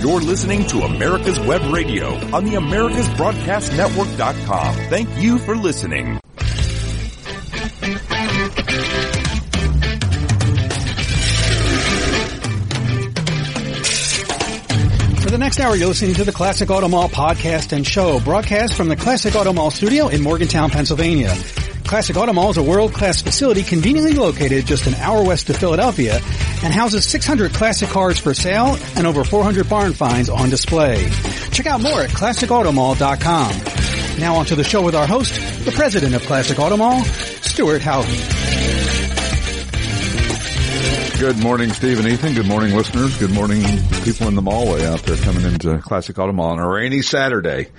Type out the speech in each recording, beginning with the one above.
You're listening to America's Web Radio on the AmericasBroadcastNetwork.com. Thank you for listening. For the next hour, you're listening to the Classic Auto Mall podcast and show, broadcast from the Classic Auto Mall studio in Morgantown, Pennsylvania. Classic Auto Mall is a world-class facility conveniently located just an hour west of Philadelphia and houses 600 classic cars for sale and over 400 barn finds on display. Check out more at classicautomall.com. Now on to the show with our host, the president of Classic Auto Mall, Stuart Houghton. Good morning, Steve and Ethan. Good morning, listeners. Good morning, people in the mallway out there coming into Classic Auto Mall on a rainy Saturday.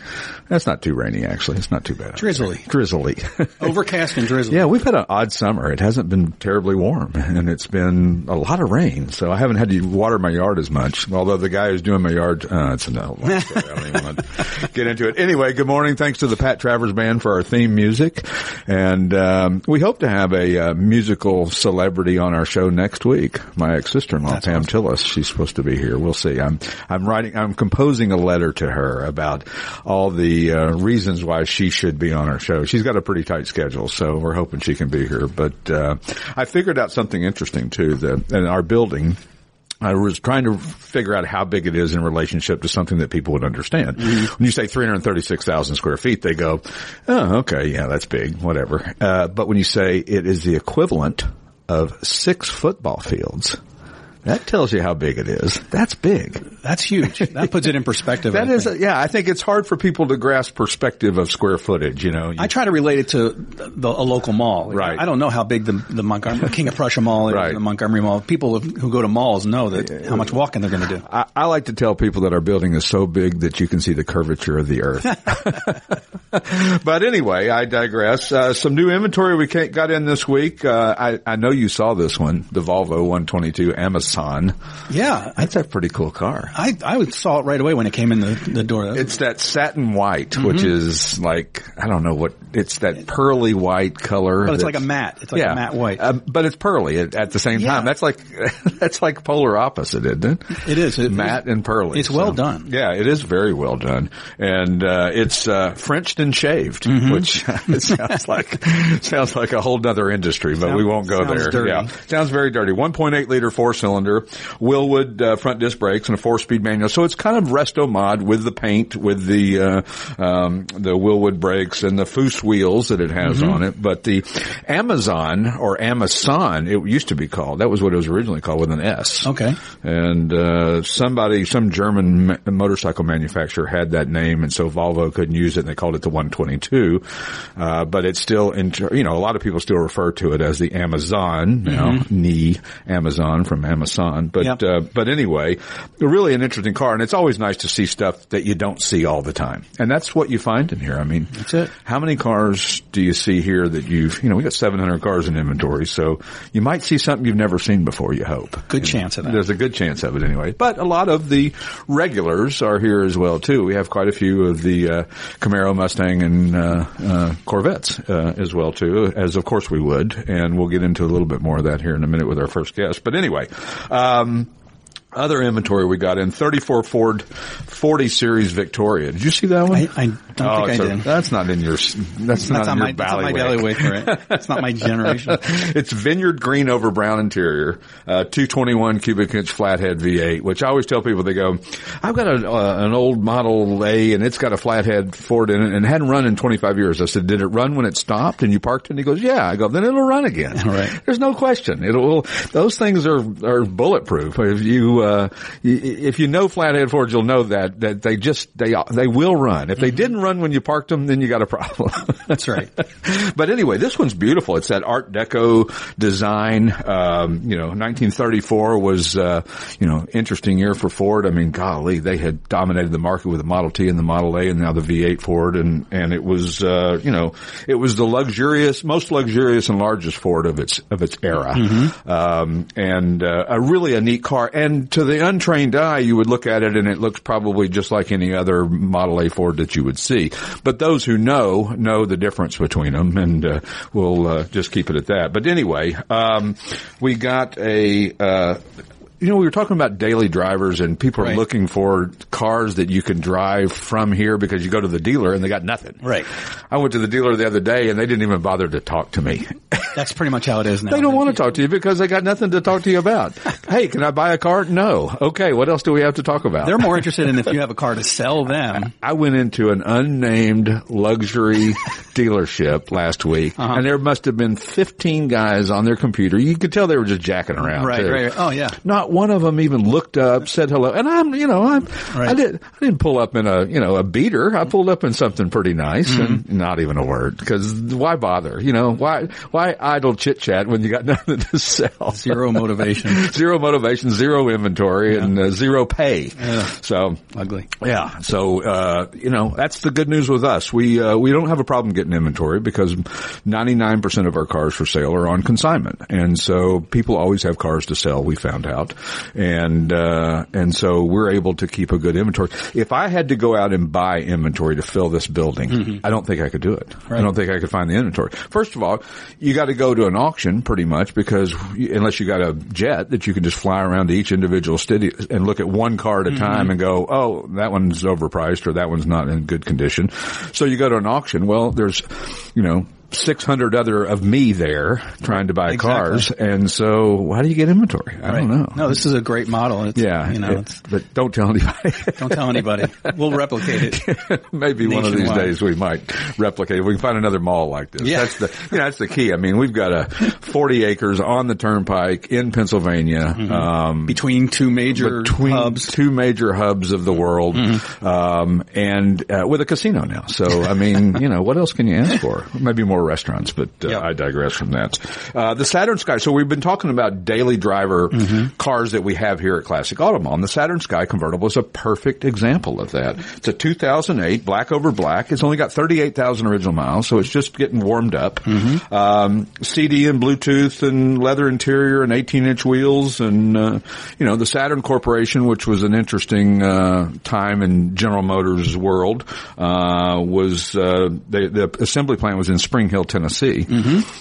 That's not too rainy, actually. It's not too bad. Drizzly. Drizzly. Overcast and drizzly. yeah, we've had an odd summer. It hasn't been terribly warm, and it's been a lot of rain, so I haven't had to water my yard as much. Although the guy who's doing my yard, uh, it's long. I don't even want to get into it. Anyway, good morning. Thanks to the Pat Travers Band for our theme music, and um, we hope to have a uh, musical celebrity on our show next week. My ex-sister-in-law, Pam awesome. Tillis, she's supposed to be here. We'll see. I'm I'm writing. I'm composing a letter to her about all the uh, reasons why she should be on our show. She's got a pretty tight schedule, so we're hoping she can be here. But uh, I figured out something interesting too. That in our building. I was trying to figure out how big it is in relationship to something that people would understand. When you say 336,000 square feet, they go, oh, okay, yeah, that's big, whatever. Uh, but when you say it is the equivalent of six football fields, that tells you how big it is. That's big. That's huge. That puts it in perspective. That is, think. yeah, I think it's hard for people to grasp perspective of square footage, you know. I try to relate it to the, a local mall. Right. I don't know how big the, the Montgomery, King of Prussia Mall is, Right. the Montgomery Mall. People who go to malls know that how much walking they're going to do. I, I like to tell people that our building is so big that you can see the curvature of the earth. but anyway, I digress. Uh, some new inventory we got in this week. Uh, I, I know you saw this one, the Volvo 122 Amazon. Yeah. I, That's a pretty cool car. I, I saw it right away when it came in the, the door. It's that satin white, which is like, I don't know what, it's that pearly white color. but it's like a matte. It's like a matte white. Um, but it's pearly at, at the same Yeah. time. That's like, that's like polar opposite, isn't it? It is. It- matte and pearly. it's well done. Yeah, it is very well done. And, uh, it's, uh, Frenched and shaved, Mm-hmm. which it sounds like, sounds like a whole other industry, but we won't go sounds there. dirty. Yeah. Sounds very dirty. 1.8 liter four cylinder, Wilwood, uh, front disc brakes and a four speed manual. So it's kind of resto mod with the paint, with the, uh, um, the Wilwood brakes and the Foose wheels that it has Mm-hmm. on it. But the Amazon or Amason, it used to be called. That was what it was originally called with an S. Okay. And uh, somebody, some German ma- motorcycle manufacturer had that name, and so Volvo couldn't use it, and they called it the 122. Uh, but it's still, inter- you know, a lot of people still refer to it as the Amazon now, knee Amazon from Amazon. But Yep. uh, but anyway, really an interesting car, and it's always nice to see stuff that you don't see all the time, and that's what you find in here. I mean, That's it. how many cars do you see here that you've, you know, we got 700 cars in inventory, so you might see something you've never seen before, you hope. Good chance of that. There's a good chance of it anyway. But a lot of the regulars are here as well too. We have quite a few of the uh, Camaro, Mustang, and uh, uh, Corvettes uh, as well too, as of course we would. And we'll get into a little bit more of that here in a minute with our first guest. But anyway, um, other inventory we got in 34 Ford 40 Series Victoria. Did you see that one? I, I don't Oh, think I so did. That's not in your. That's, That's not, not my, that's not my right? That's not my generation. it's vineyard green over brown interior, uh, 221 cubic inch flathead V8, which I always tell people, they go, I've got a, uh, an old Model A and it's got a flathead Ford in it and it hadn't run in 25 years. I said, did it run when it stopped and you parked it? And he goes, yeah. I go, then it'll run again. Right. There's no question. It'll, those things are, are bulletproof. If you, uh, if you know flathead Fords, you'll know that, that they just, they, they will run. If they didn't run when you parked them, then you got a problem. That's right. but anyway, this one's beautiful. It's that Art Deco design. Um, you know, 1934 was, uh, you know, interesting year for Ford. I mean, golly, they had dominated the market with the Model T and the Model A and now the V8 Ford. And, and it was, uh, you know, it was the luxurious, most luxurious and largest Ford of its, of its era. Um, and, uh, a really a neat car. And to the untrained eye, you would look at it and it looks probably just like any other Model A Ford that you would see. But those who know, know the difference between them and, uh, we'll, uh, just keep it at that. But anyway, um, we got a, uh, you know, we were talking about daily drivers and people are Right. looking for cars that you can drive from here because you go to the dealer and they got nothing. Right. I went to the dealer the other day and they didn't even bother to talk to me. That's pretty much how it is now. They don't want to talk to you because they got nothing to talk to you about. hey, can I buy a car? No. Okay. What else do we have to talk about? They're more interested in if you have a car to sell them. I went into an unnamed luxury dealership last week Uh-huh. and there must have been 15 guys on their computer. You could tell they were just jacking around. Right, too. right. Oh, yeah. Not one of them even looked up, said hello. And I'm, you know, I'm, I did, I didn't pull up in a, you know, a beater. I pulled up in something pretty nice Mm-hmm. and not even a word because why bother? You know, why, why idle chit chat when you got nothing to sell? Zero motivation. zero motivation, zero inventory, and uh, zero pay. So Ugly. yeah. So, uh, you know, that's the good news with us. We, uh, we don't have a problem getting inventory because 99% of our cars for sale are on consignment. And so people always have cars to sell, we found out. And, uh, and so we're able to keep a good inventory. If I had to go out and buy inventory to fill this building, I don't think I could do it. I don't think I could find the inventory. First of all, you got to go to an auction pretty much because unless you got a jet that you can just fly around to each individual city and look at one car at a time and go, oh, that one's overpriced or that one's not in good condition. So you go to an auction. Well, there's, you know, 600 other of me there trying to buy Exactly. cars. And so how do you get inventory? I don't know. No, this is a great model. It's, Yeah. You know, it- it's, but don't tell anybody. don't tell anybody. We'll replicate it. Maybe one of these days we might replicate. We can find another mall like this. Yeah. That's the, you know, that's the key. I mean, we've got a 40 acres on the turnpike in Pennsylvania. Um, Between two major between hubs. two major hubs of the world, um, and uh, with a casino now. So, I mean, you know, what else can you ask for? Maybe more restaurants, but uh, Yeah. I digress from that. Uh, the Saturn Sky. So we've been talking about daily driver cars that we have here at Classic Auto the Saturn Sky convertible is a perfect example of that. It's a 2008 black over black. It's only got 38,000 original miles, so it's just getting warmed up. Um, CD and Bluetooth and leather interior and 18 inch wheels and, uh, you know, the Saturn Corporation, which was an interesting, uh, time in General Motors world, uh, was, uh, the, the assembly plant was in Spring Hill, Tennessee.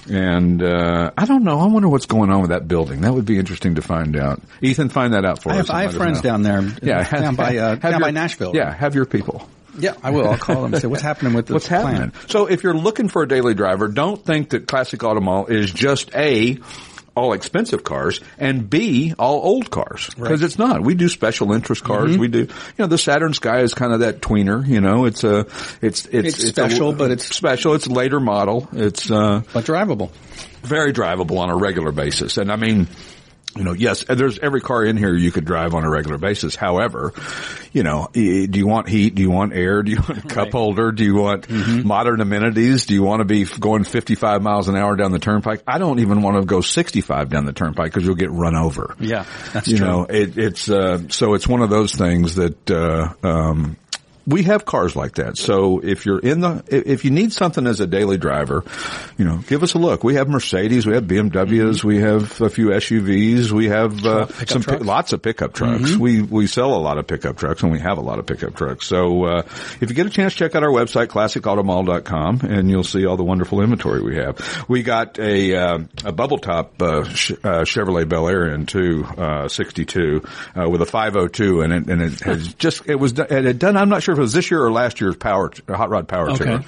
And, uh, I don't know. I wonder what's going on with that building. That would be interesting to find out. Ethan, find that out for I us. have, I have friends down there. Yeah, Down by, uh, have down your- by Nashville. Yeah, have your people. Yeah, I will. I'll call them and say, what's happening with this What's happening? So if you're looking for a daily driver, don't think that Classic Auto Mall is just A, all expensive cars and B, all old cars. Because it's not. We do special interest cars. Mm-hmm. We do, you know, the Saturn Sky is kind of that tweener, you know, it's a, it's, it's, It's special, but it's- special. It's a later model. It's, uh, But drivable. very drivable on a regular basis. And I mean, you know, yes, there's every car in here you could drive on a regular basis. However, you know, do you want heat? Do you want air? Do you want a cup Right. holder? Do you want Mm-hmm. modern amenities? Do you want to be going 55 miles an hour down the turnpike? I don't even want to go 65 down the turnpike because you'll get run over. Yeah, that's you true. know, it, it's uh, so it's one of those things that uh, um, we have cars like that. So if you're in the, if you need something as a daily driver, you know, give us a look. We have Mercedes, we have BMWs, we have a few SUVs, we have uh, some trucks? lots of pickup trucks. We we sell a lot of pickup trucks, and we have a lot of pickup trucks. So uh, if you get a chance, check out our website classicautomall.com, and you'll see all the wonderful inventory we have. We got a uh, a bubble top uh, sh- uh, Chevrolet Bel Air in two uh, 62 uh, with a 502, and it and it has just it was it had done. I'm not sure it was this year or last year's power hot rod power Okay. tour.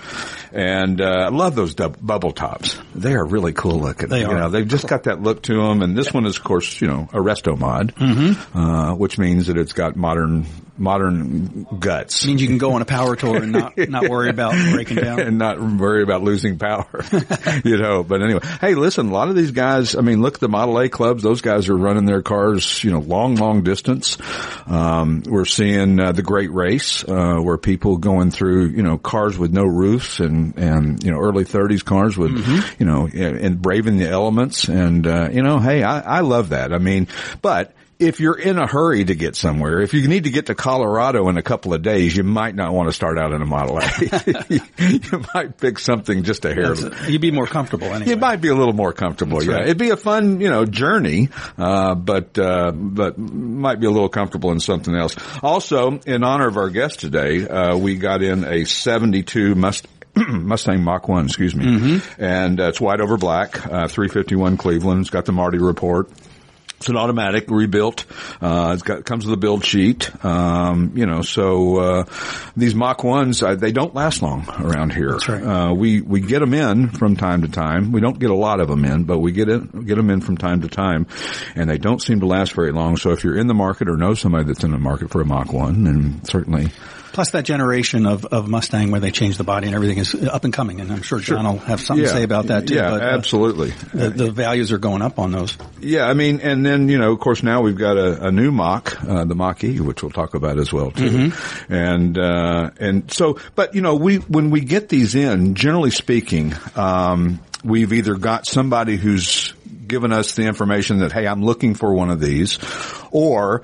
And uh, I love those dub- bubble tops. They are really cool looking. They you are. know, they've just got that look to them. And this one is, of course, you know, a resto mod, Mm-hmm. uh, which means that it's got modern modern guts. means you can go on a power tour and not, not worry about breaking down. and not worry about losing power, you know. But anyway, hey, listen, a lot of these guys, I mean, look at the Model A clubs. Those guys are running their cars, you know, long, long distance. Um, we're seeing uh, the great race, uh, where people going through, you know, cars with no roofs and, and, you know, early thirties cars with, you know, and and braving the elements. And, uh, you know, hey, I, I love that. I mean, but if you're in a hurry to get somewhere, if you need to get to Colorado in a couple of days, you might not want to start out in a Model A. you might pick something just a hair. You'd be more comfortable anyway. It might be a little more comfortable. yeah, right. it'd be a fun, you know, journey, uh, but uh, but might be a little comfortable in something else. Also, in honor of our guest today, uh, we got in a '72 Must. Mustang Mach 1, excuse me. And uh, it's white over black, uh, 351 Cleveland. It's got the Marti report. It's an automatic rebuilt. Uh, it's got, comes with a build sheet. Um, you know, so, uh, these Mach 1s, uh, they don't last long around here. That's right. Uh, we, we get them in from time to time. We don't get a lot of them in, but we get it, get them in from time to time and they don't seem to last very long. So if you're in the market or know somebody that's in the market for a Mach 1, then certainly Plus that generation of, of Mustang where they change the body and everything is up and coming. And I'm sure John will have something to say about that too. Yeah, but, uh, absolutely. the, the values are going up on those. Yeah, I mean, and then you know, of course, now we've got a, a new Mach, uh, the Mach E, which we'll talk about as well too. Mm-hmm. And uh, and so, but you know, we when we get these in, generally speaking, um, we've either got somebody who's given us the information that hey, I'm looking for one of these, or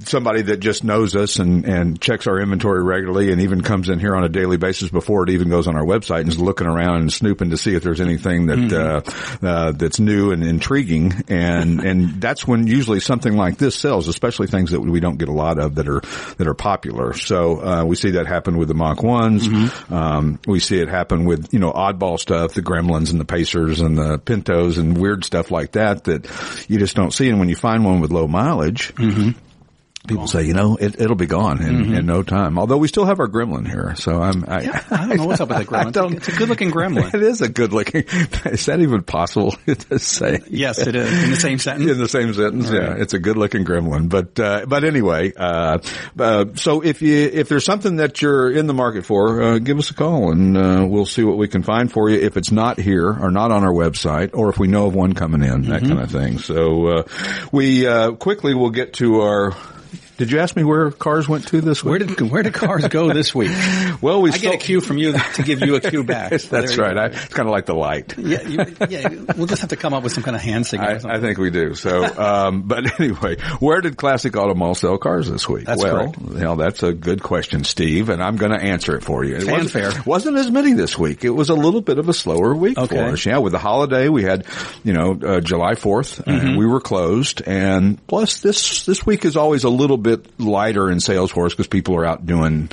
somebody that just knows us and, and checks our inventory regularly and even comes in here on a daily basis before it even goes on our website and is looking around and snooping to see if there's anything that, uh, uh, that's new and intriguing. And, and that's when usually something like this sells, especially things that we don't get a lot of that are, that are popular. So, uh, we see that happen with the Mach 1s. Um, we see it happen with, you know, oddball stuff, the Gremlins and the Pacers and the Pintos and weird stuff like that that you just don't see. And when you find one with low mileage, People say, you know, it, it'll be gone in, in no time. Although we still have our gremlin here, so I'm. I, I don't know what's up with that gremlin. It's a good looking gremlin. It is a good looking. Is that even possible to say? yes, it is. In the same sentence. In the same sentence, yeah, it's a good looking gremlin. But uh, but anyway, uh, uh, so if you if there's something that you're in the market for, uh, give us a call and uh, we'll see what we can find for you. If it's not here or not on our website, or if we know of one coming in, that kind of thing. So uh, we uh, quickly will get to our. Did you ask me where cars went to this week? Where did where did cars go this week? well, we I get a cue from you to give you a cue back. So That's right. I, it's kind of like the light. yeah, you, yeah. We'll just have to come up with some kind of hand signal. or I, something. I think we do. So, um, but anyway, where did Classic Auto Mall sell cars this week? That's well, correct. hell, that's a good question, Steve, and I'm going to answer it for you. It Fanfare. wasn't, wasn't as many this week. It was a little bit of a slower week Okay. for us. Yeah, with the holiday, we had, you know, uh, July 4th, and we were closed, and plus this this week is always a little bit lighter in sales for because people are out doing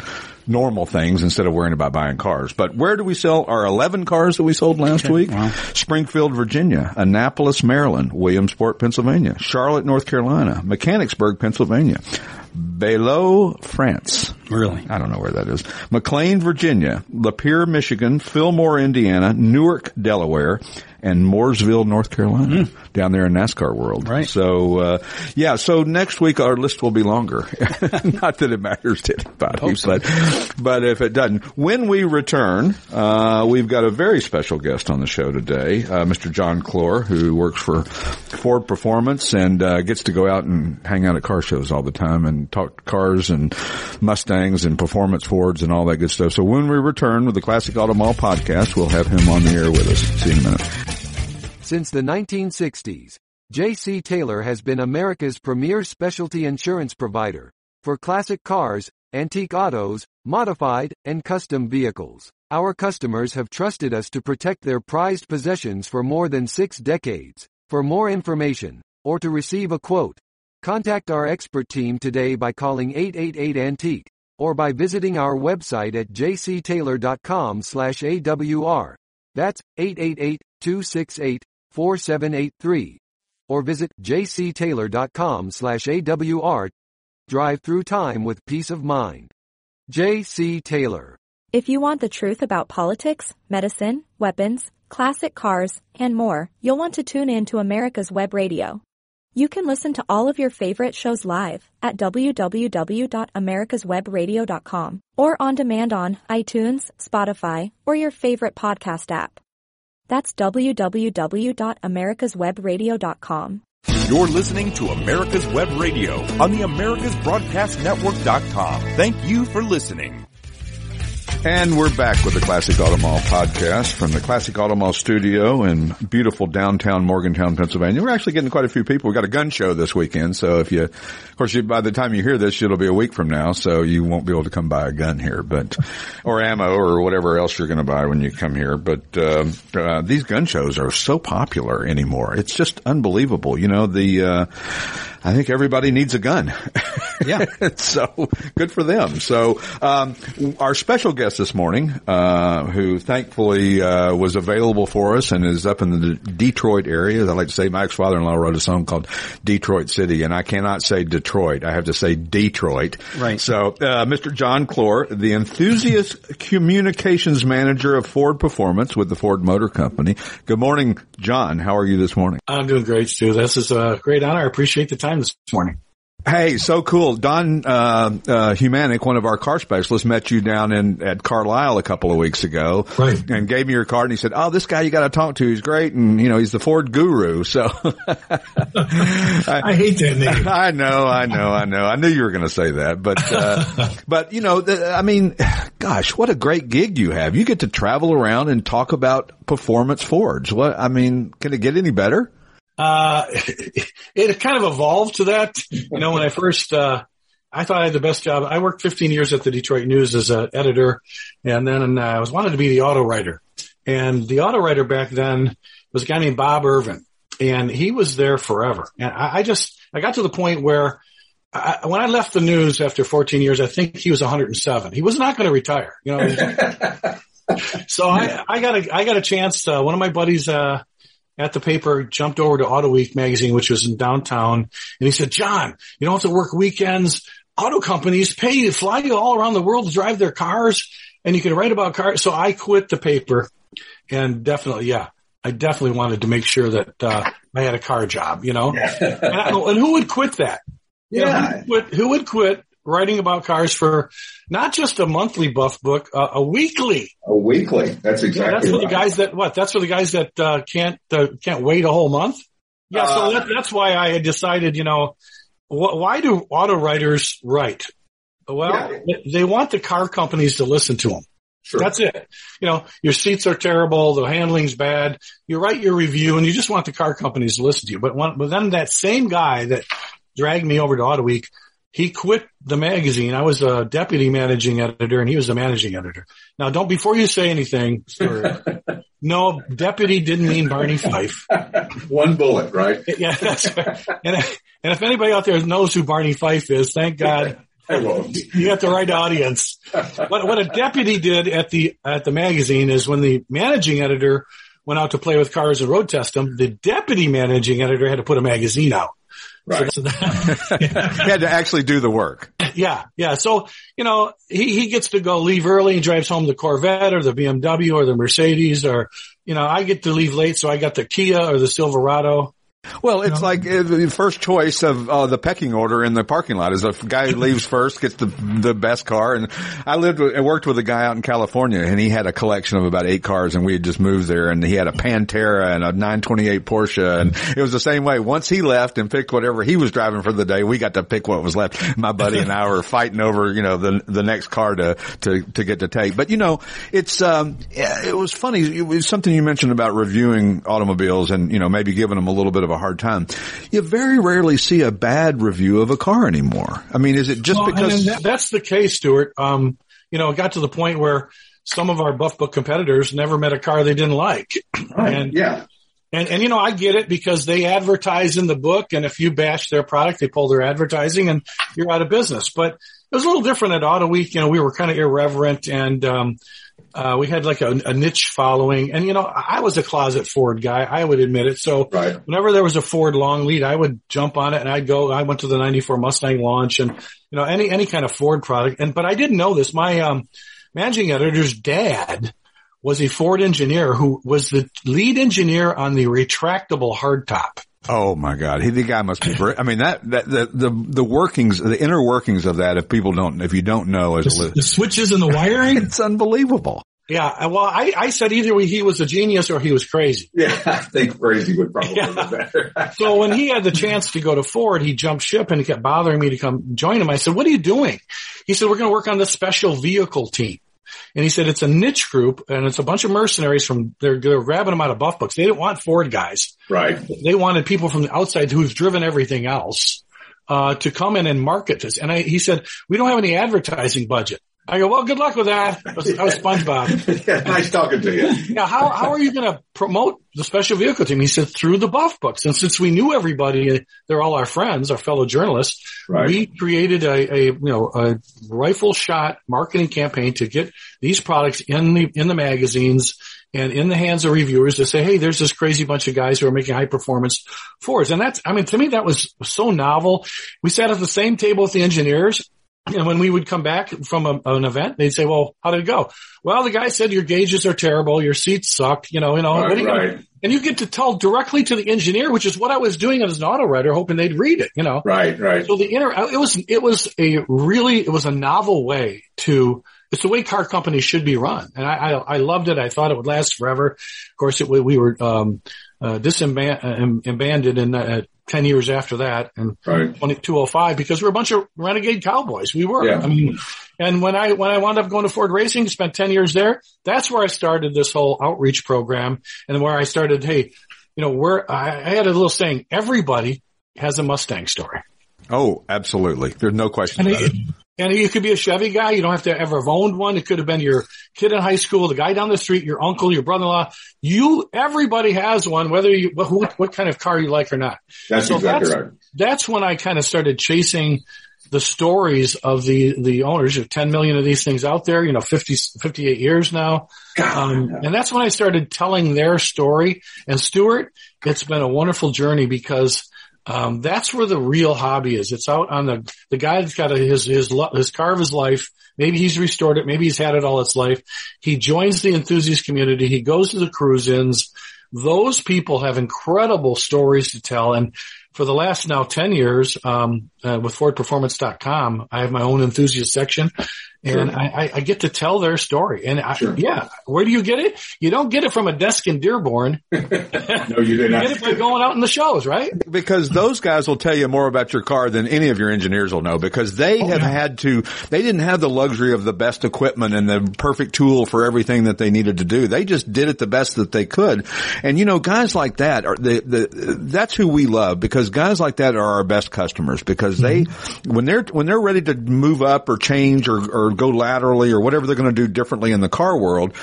normal things instead of worrying about buying cars. But where do we sell our 11 cars that we sold last week? Springfield, Virginia, Annapolis, Maryland, Williamsport, Pennsylvania, Charlotte, North Carolina, Mechanicsburg, Pennsylvania, Belleau, France. Really? I don't know where that is. McLean, Virginia, Lapeer, Michigan, Fillmore, Indiana, Newark, Delaware, and Mooresville, North Carolina, down there in NASCAR world. Right. So, uh, yeah, so next week our list will be longer. Not that it matters to anybody, but, but if it doesn't. When we return, uh, we've got a very special guest on the show today, uh, Mr. John Clor, who works for Ford Performance and, uh, gets to go out and hang out at car shows all the time and talk cars and Mustangs and performance Fords and all that good stuff. So when we return with the Classic Auto Mall podcast, we'll have him on the air with us. See you in a minute. Since the 1960s, J.C. Taylor has been America's premier specialty insurance provider for classic cars, antique autos, modified, and custom vehicles. Our customers have trusted us to protect their prized possessions for more than six decades. For more information, or to receive a quote, contact our expert team today by calling 888-ANTIQUE, or by visiting our website at jctaylor.com slash AWR. That's 888-268-4783. Or visit jctaylor.com slash AWR. Drive through time with peace of mind. J.C. Taylor. If you want the truth about politics, medicine, weapons, classic cars, and more, you'll want to tune in to America's Web Radio. You can listen to all of your favorite shows live at www.americaswebradio.com or on demand on iTunes, Spotify, or your favorite podcast app. That's www.americaswebradio.com. You're listening to America's Web Radio on the AmericasBroadcastNetwork.com. Thank you for listening. And we're back with the Classic Auto Mall podcast from the Classic Auto Mall studio in beautiful downtown Morgantown, Pennsylvania. We're actually getting quite a few people. We got a gun show this weekend, so if you, of course, you, by the time you hear this, it'll be a week from now, so you won't be able to come buy a gun here, but or ammo or whatever else you're going to buy when you come here. But um, uh, these gun shows are so popular anymore; it's just unbelievable. You know the. Uh, I think everybody needs a gun. Yeah. so good for them. So, um, our special guest this morning, uh, who thankfully, uh, was available for us and is up in the Detroit area. As I like to say, my ex-father-in-law wrote a song called Detroit City and I cannot say Detroit. I have to say Detroit. Right. So, uh, Mr. John Clor, the enthusiast communications manager of Ford Performance with the Ford Motor Company. Good morning, John. How are you this morning? I'm doing great, Stu. This is a great honor. I appreciate the time this morning. Hey, so cool. Don, uh, uh, Humanic, one of our car specialists met you down in, at Carlisle a couple of weeks ago. Right. And gave me your card and he said, Oh, this guy you got to talk to. He's great. And, you know, he's the Ford guru. So I hate that name. I know, I know, I know. I knew you were going to say that, but, uh, but you know, the, I mean, gosh, what a great gig you have. You get to travel around and talk about performance Fords. What, I mean, can it get any better? Uh, it kind of evolved to that. You know, when I first, uh, I thought I had the best job. I worked 15 years at the Detroit News as an editor and then uh, I was wanted to be the auto writer. And the auto writer back then was a guy named Bob Irvin and he was there forever. And I, I just, I got to the point where I, when I left the news after 14 years, I think he was 107. He was not going to retire, you know. so I, I got a, I got a chance. Uh, one of my buddies, uh, at the paper, jumped over to Auto Week magazine, which was in downtown. And he said, John, you don't have to work weekends. Auto companies pay you, fly you all around the world to drive their cars and you can write about cars. So I quit the paper and definitely, yeah, I definitely wanted to make sure that, uh, I had a car job, you know, and, I, and, who would quit that? You Yeah. know, who, would quit, who would quit writing about cars for not just a monthly buff book, uh, a weekly? A weekly. That's Yeah, exactly that's for the guys that what? That's for the guys that uh, can't uh, can't wait a whole month. Yeah, so Uh, that, that's why I had decided. You know, wh- why do auto writers write? Well, Yeah. they- want the car companies to listen to them. Sure. That's it. You know, your seats are terrible, the handling's bad. You write your review, and you just want the car companies to listen to you. But but then that same guy that dragged me over to Auto Week, he quit the magazine. I was a deputy managing editor, and he was the managing editor. Now, don't before you say anything, no, deputy didn't mean Barney Fife. One bullet, right? Yeah, that's right. And, and if anybody out there knows who Barney Fife is, thank God I won't. you got the right audience. What, what a deputy did at the at the magazine is when the managing editor went out to play with cars and road test them, the deputy managing editor had to put a magazine out. Right. So that- He had to actually do the work. yeah, yeah. So you know he he gets to go leave early. and drives home the Corvette or the BMW or the Mercedes or you know I get to leave late, so I got the Kia or the Silverado. Well, it's like uh, the first choice of uh, the pecking order in the parking lot is the guy who leaves first gets the the best car. And I lived with, I worked with a guy out in California, and he had a collection of about eight cars, and we had just moved there, and he had a Pantera and a 928 Porsche, and it was the same way. Once he left and picked whatever he was driving for the day, we got to pick what was left. My buddy and I were fighting over, you know, the the next car to to to get to take. But you know, it's um, it was funny. It was something you mentioned about reviewing automobiles, and you know, maybe giving them a little bit of a hard time. You very rarely see a bad review of a car anymore. I mean, is it just Well, because? that- that's the case, Stuart. Um, you know, it got to the point where some of our buff book competitors never met a car they didn't like. Right. And, yeah. and, and, you know, I get it because they advertise in the book and if you bash their product, they pull their advertising and you're out of business. But it was a little different at Auto Week. You know, we were kind of irreverent and, um, uh, we had like a, a niche following and, you know, I was a closet Ford guy. I would admit it. So Right. whenever there was a Ford long lead, I would jump on it and I'd go, I went to the 94 Mustang launch and, you know, any, any kind of Ford product. And, but I didn't know this. My, um, managing editor's dad was a Ford engineer who was the lead engineer on the retractable hardtop. Oh my God, he the guy must be. I mean, that that the the the workings, the inner workings of that. If people don't, if you don't know, as The, li- the switches and the wiring. it's unbelievable. yeah. Well, I, I said either he was a genius or he was crazy. Yeah. I think crazy would probably Yeah. be better. So when he had the chance to go to Ford, he jumped ship and he kept bothering me to come join him. I said, what are you doing? He said, we're going to work on the special vehicle team. And he said, it's a niche group and it's a bunch of mercenaries from, they're, they're grabbing them out of buff books. They didn't want Ford guys. right. They wanted people from the outside who've driven everything else, uh, to come in and market this. And I, he said, we don't have any advertising budget. I go, well, good luck with that. I was, I was SpongeBob. yeah, nice talking to you. Yeah, how how are you going to promote the special vehicle team? He said through the Buff books, and since we knew everybody, they're all our friends, our fellow journalists. Right. We created a, a you know a rifle shot marketing campaign to get these products in the in the magazines and in the hands of reviewers to say, hey, there's this crazy bunch of guys who are making high performance fours. and that's I mean to me that was so novel. We sat at the same table with the engineers. And when we would come back from a, an event, they'd say, well, how did it go? Well, the guy said your gauges are terrible. Your seats suck. You know, you know, what are Right, gonna- and you get to tell directly to the engineer, which is what I was doing as an auto writer, hoping they'd read it, you know. right, right. So the inner, it was, it was a really, it was a novel way to, it's the way car companies should be run. And I, I, I loved it. I thought it would last forever. Of course, it, we, we were, um, uh, disbanded in, uh, 10 years after that and Right. 2205 because we're a bunch of renegade cowboys. We were. Yeah. I mean, and when I, when I wound up going to Ford Racing, spent 10 years there, that's where I started this whole outreach program and where I started, hey, you know, where I, I had a little saying, everybody has a Mustang story. Oh, absolutely. There's no question And about it. it, and you could be a Chevy guy. You don't have to ever have owned one. It could have been your kid in high school, the guy down the street, your uncle, your brother-in-law. You, everybody has one, whether you, what, what kind of car you like or not. That's So exactly that's- right. That's when I kind of started chasing the stories of the, the owners. There's 10 million of these things out there, you know, 50, 58 years now. Um, and that's when I started telling their story. And Stuart, it's been a wonderful journey because um, that's where the real hobby is. It's out on the the guy that's got a, his his his car of his life. Maybe he's restored it. Maybe he's had it all his life. He joins the enthusiast community. He goes to the cruise-ins. Those people have incredible stories to tell. And for the last now 10 years, um, uh, with FordPerformance.com, I have my own enthusiast section and Sure. I, I, I get to tell their story. And I, Sure. yeah, where do you get it? You don't get it from a desk in Dearborn. No, you did You not. get it by going out in the shows, right? because those guys will tell you more about your car than any of your engineers will know because they oh, have had to, they didn't have the luxury of the best equipment and the perfect tool for everything that they needed to do. They just did it the best that they could. And you know, guys like that are the, the, that's who we love because guys like that are our best customers because they, mm-hmm. when they're, when they're ready to move up or change or, or go laterally or whatever they're going to do differently in the car world,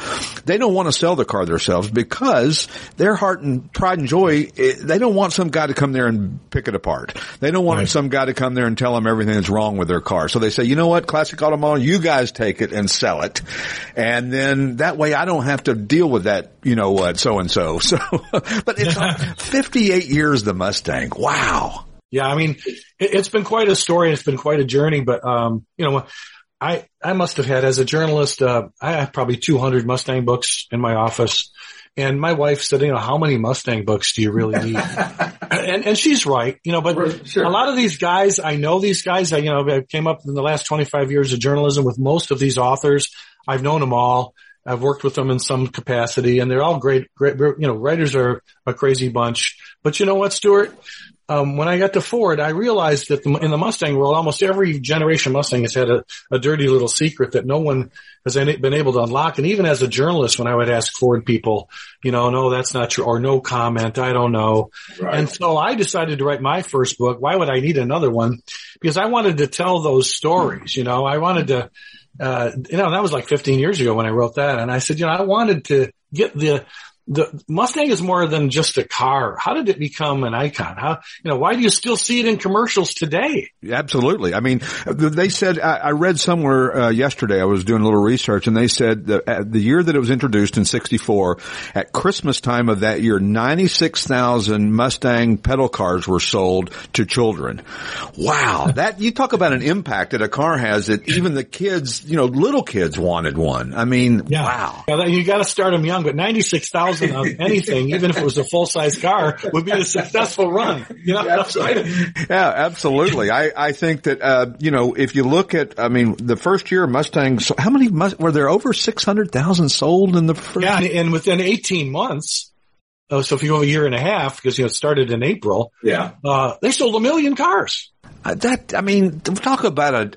they don't want to sell the car themselves because their heart and pride and joy, eh, they don't want some guy to come there and pick it apart. They don't want some guy to come there and tell them everything that's wrong with their car. So they say, you know what, Classic Auto Mall, you guys take it and sell it. And then that way I don't have to deal with that, you know what, so and so. So, but it's 58 years the Mustang. Wow. Yeah, I mean, it, it's been quite a story. It's been quite a journey, but, um, you know, I, I must have had as a journalist, uh, I have probably 200 Mustang books in my office. And my wife said, you know, how many Mustang books do you really need? and, and she's right, you know, but sure. a lot of these guys, I know these guys, I, you know, I came up in the last 25 years of journalism with most of these authors. I've known them all. I've worked with them in some capacity and they're all great, great, you know, writers are a crazy bunch. But you know what, Stuart? Um, when I got to Ford, I realized that the, in the Mustang world, almost every generation Mustang has had a, a dirty little secret that no one has any, been able to unlock. And even as a journalist, when I would ask Ford people, you know, no, that's not true, or no comment, I don't know. Right. And so I decided to write my first book. Why would I need another one? Because I wanted to tell those stories, you know, I wanted to, uh, you know, that was like 15 years ago when I wrote that. And I said, you know, I wanted to get the, the Mustang is more than just a car. How did it become an icon? How, you know, why do you still see it in commercials today? Absolutely. I mean, they said, I I read somewhere uh, yesterday, I was doing a little research and they said that the year that it was introduced in 64, at Christmas time of that year, 96,000 Mustang pedal cars were sold to children. Wow. That, you talk about an impact that a car has that even the kids, you know, little kids wanted one. I mean, wow. Yeah, you got to start them young, but 96,000 of anything, even if it was a full size car, would be a successful run. You know, Absolutely. Yeah, absolutely. I, I think that, uh, you know, if you look at, I mean, the first year Mustangs, how many, Mus- were there over 600,000 sold in the first Yeah, and, and within 18 months, uh, so if you go a year and a half, because you know it started in April, Yeah. uh, they sold a million cars. Uh, that, I mean, talk about an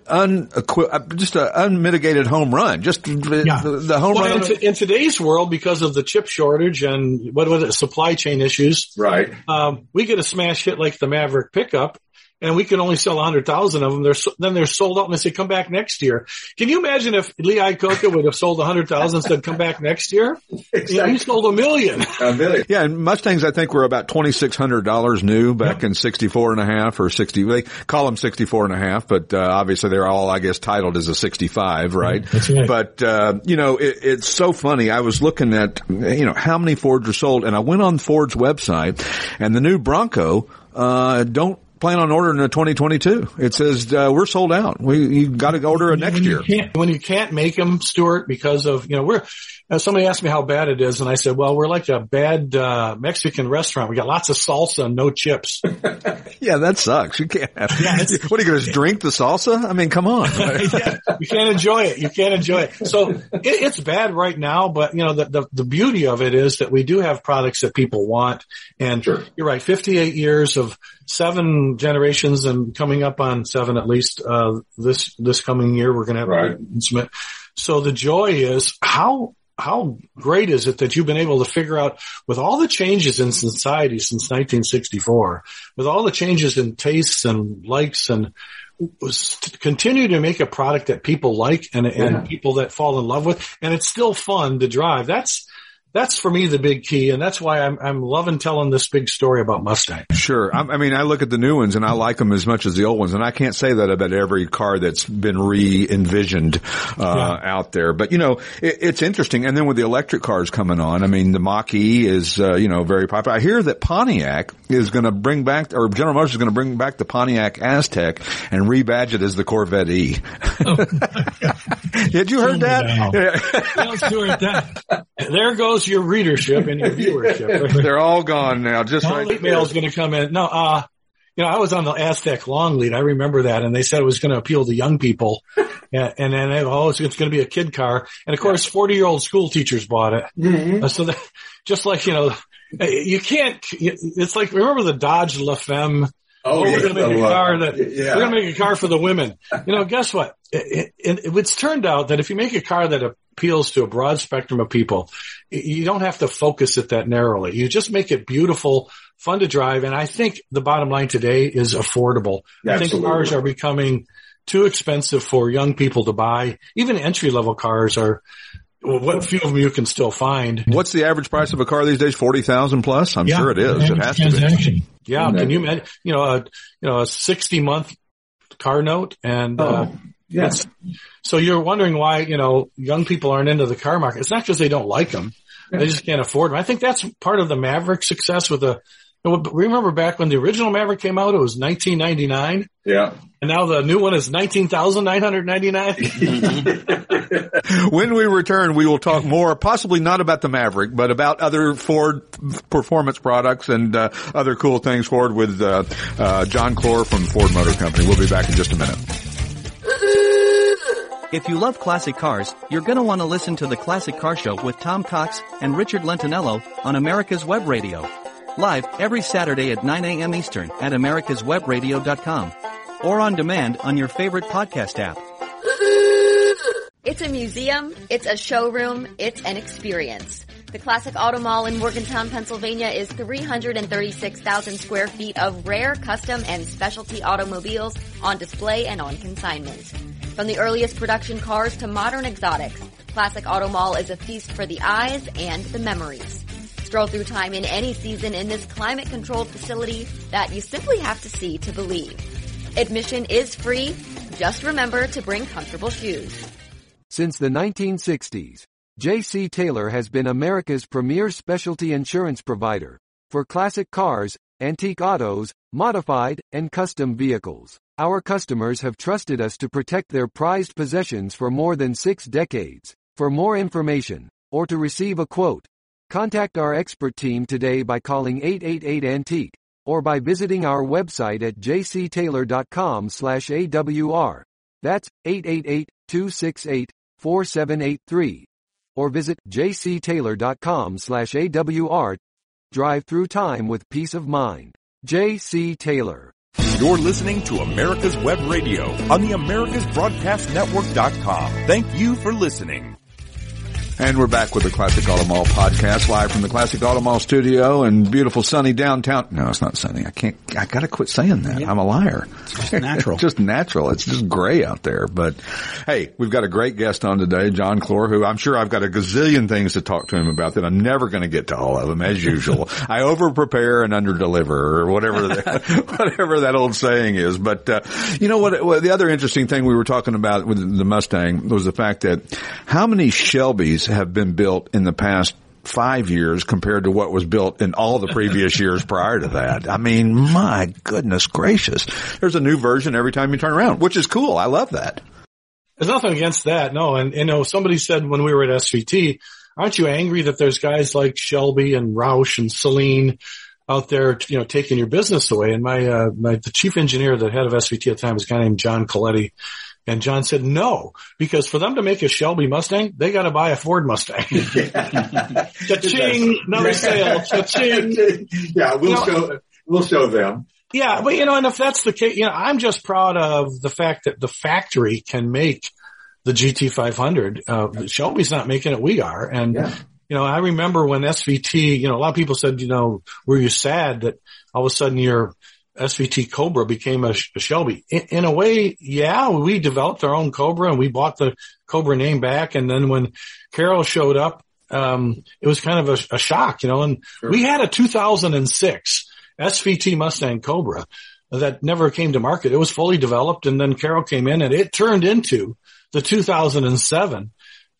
unequi- uh, just an unmitigated home run. Just the, the home Well, run. in, t- in today's world, because of the chip shortage and what was it, supply chain issues, Right. um, we get a smash hit like the Maverick pickup, and we can only sell a hundred thousand of them. They're so, then they're sold out and they say come back next year. Can you imagine if Lee Iacocca would have sold a hundred thousand and said come back next year? Exactly. You know, he sold a million. A million. Yeah, and Mustangs I think were about twenty six hundred dollars new back in sixty four and a half or sixty. They call them sixty four and a half, but uh, obviously they're all I guess titled as a sixty five, right? That's right. But uh, you know, it, it's so funny. I was looking at you know how many Fords are sold, and I went on Ford's website, and the new Bronco uh, don't plan on ordering a 2022. It says uh, we're sold out. We you got to order a next when year. You when you can't make them, Stuart, because of, you know, we're, uh, somebody asked me how bad it is and I said, well, we're like a bad, uh, Mexican restaurant. We got lots of salsa and no chips. Yeah, that sucks. You can't. Have, what are you going to drink the salsa? I mean, come on. yeah, you can't enjoy it. You can't enjoy it. So it, it's bad right now, but you know, the, the, the beauty of it is that we do have products that people want. And Sure. you're right, 58 years of seven generations and coming up on seven at least, uh, this, this coming year, we're going to have Right. So the joy is how, how great is it that you've been able to figure out with all the changes in society since 1964, with all the changes in tastes and likes and to continue to make a product that people like and, Yeah. and people that fall in love with, and it's still fun to drive. That's that's for me the big key, and that's why I'm I'm loving telling this big story about Mustang. Sure. I, I mean, I look at the new ones and I like them as much as the old ones, and I can't say that about every car that's been re-envisioned uh, out there. But you know, it, it's interesting. And then with the electric cars coming on, I mean, the Mach E is uh, you know very popular. I hear that Pontiac is going to bring back, or General Motors is going to bring back the Pontiac Aztek and rebadge it as the Corvette E. Did you heard that? Yeah. Well, Stuart, that- there goes your readership and your viewership. They're all gone now. Just All right late is going to come in. No, uh, you know, I was on the Aztek long lead. I remember that, and they said it was going to appeal to young people. Yeah, and then they, oh, it's, it's going to be a kid car, and of course, forty year old school teachers bought it. Uh, so that, just like you know, you can't. It's like remember the Dodge La Oh, we're yeah. going to make a Oh, car that yeah. we're going to make a car for the women. You know, guess what? It, it, it, it's turned out that if you make a car that appeals to a broad spectrum of people, you don't have to focus it that narrowly. You just make it beautiful, fun to drive. And I think the bottom line today is affordable. I think Absolutely. cars are becoming too expensive for young people to buy. Even entry level cars are, what few of them you can still find. What's the average price of a car these days? Forty thousand plus. I'm sure it is. It has to be. Yeah, Isn't can you imagine? You know, a you know a sixty month car note, and uh, Oh, yeah. it's- so you're wondering why you know young people aren't into the car market. It's not because they don't like them; they just can't afford them. I think that's part of the Maverick success with the. You Remember back when the original Maverick came out, it was 1999, Yeah. and now the new one is 19,999. When we return, we will talk more, possibly not about the Maverick, but about other Ford performance products and uh, other cool things Ford with uh, uh, John Clor from Ford Motor Company. We'll be back in just a minute. If you love classic cars, you're gonna want to listen to the Classic Car Show with Tom Cox and Richard Lentinello on America's Web Radio. Live every Saturday at 9 a.m. Eastern at americaswebradio.com or on demand on your favorite podcast app. It's a museum, it's a showroom, it's an experience. The Classic Auto Mall in Morgantown, Pennsylvania is 336,000 square feet of rare, custom, and specialty automobiles on display and on consignment. From the earliest production cars to modern exotics, Classic Auto Mall is a feast for the eyes and the memories. Stroll through time in any season in this climate controlled facility that you simply have to see to believe. Admission is free. Just remember to bring comfortable shoes. Since the 1960s, J.C. Taylor has been America's premier specialty insurance provider for classic cars, antique autos, modified, and custom vehicles. Our customers have trusted us to protect their prized possessions for more than six decades. For more information, or to receive a quote, contact our expert team today by calling 888-ANTIQUE, or by visiting our website at jctaylor.com slash AWR. That's 888-268-4783. Or visit jctaylor.com slash AWR. Drive through time with peace of mind. J.C. Taylor. You're listening to America's Web Radio on the AmericasBroadcastNetwork.com. Thank you for listening. And we're back with the Classic Auto Mall podcast live from the Classic Auto Mall studio in beautiful sunny downtown. No, it's not sunny. I can't, I gotta quit saying that. I'm a liar. It's just natural. just natural. It's just gray out there. But hey, we've got a great guest on today, John Clor, who I'm sure I've got a gazillion things to talk to him about that I'm never going to get to all of them as usual. I over prepare and under deliver or whatever, that, whatever that old saying is. But, uh, you know what, what, the other interesting thing we were talking about with the Mustang was the fact that how many Shelbys have been built in the past five years compared to what was built in all the previous years prior to that. I mean, my goodness gracious. There's a new version every time you turn around, which is cool. I love that. There's nothing against that. No. And, you know, somebody said when we were at SVT, aren't you angry that there's guys like Shelby and Roush and Saleen out there, you know, taking your business away? And my, uh, my, the chief engineer, the head of SVT at the time was a guy named John Coletti. And John said no, because for them to make a Shelby Mustang, they got to buy a Ford Mustang. Cha-ching, another sale. Cha-ching. Yeah, we'll You know- show we'll show them. Yeah, but you know, and if that's the case, you know, I'm just proud of the fact that the factory can make the GT500. Uh, Shelby's not making it, we are. And, Yeah. you know, I remember when SVT, you know, a lot of people said, you know, were you sad that all of a sudden your SVT Cobra became a, a Shelby? In, in a way, yeah, we developed our own Cobra and we bought the Cobra name back. And then when Carroll showed up, um, it was kind of a, a shock, you know, and we had a 2006 SVT Mustang Cobra that never came to market. It was fully developed and then Carroll came in and it turned into the 2007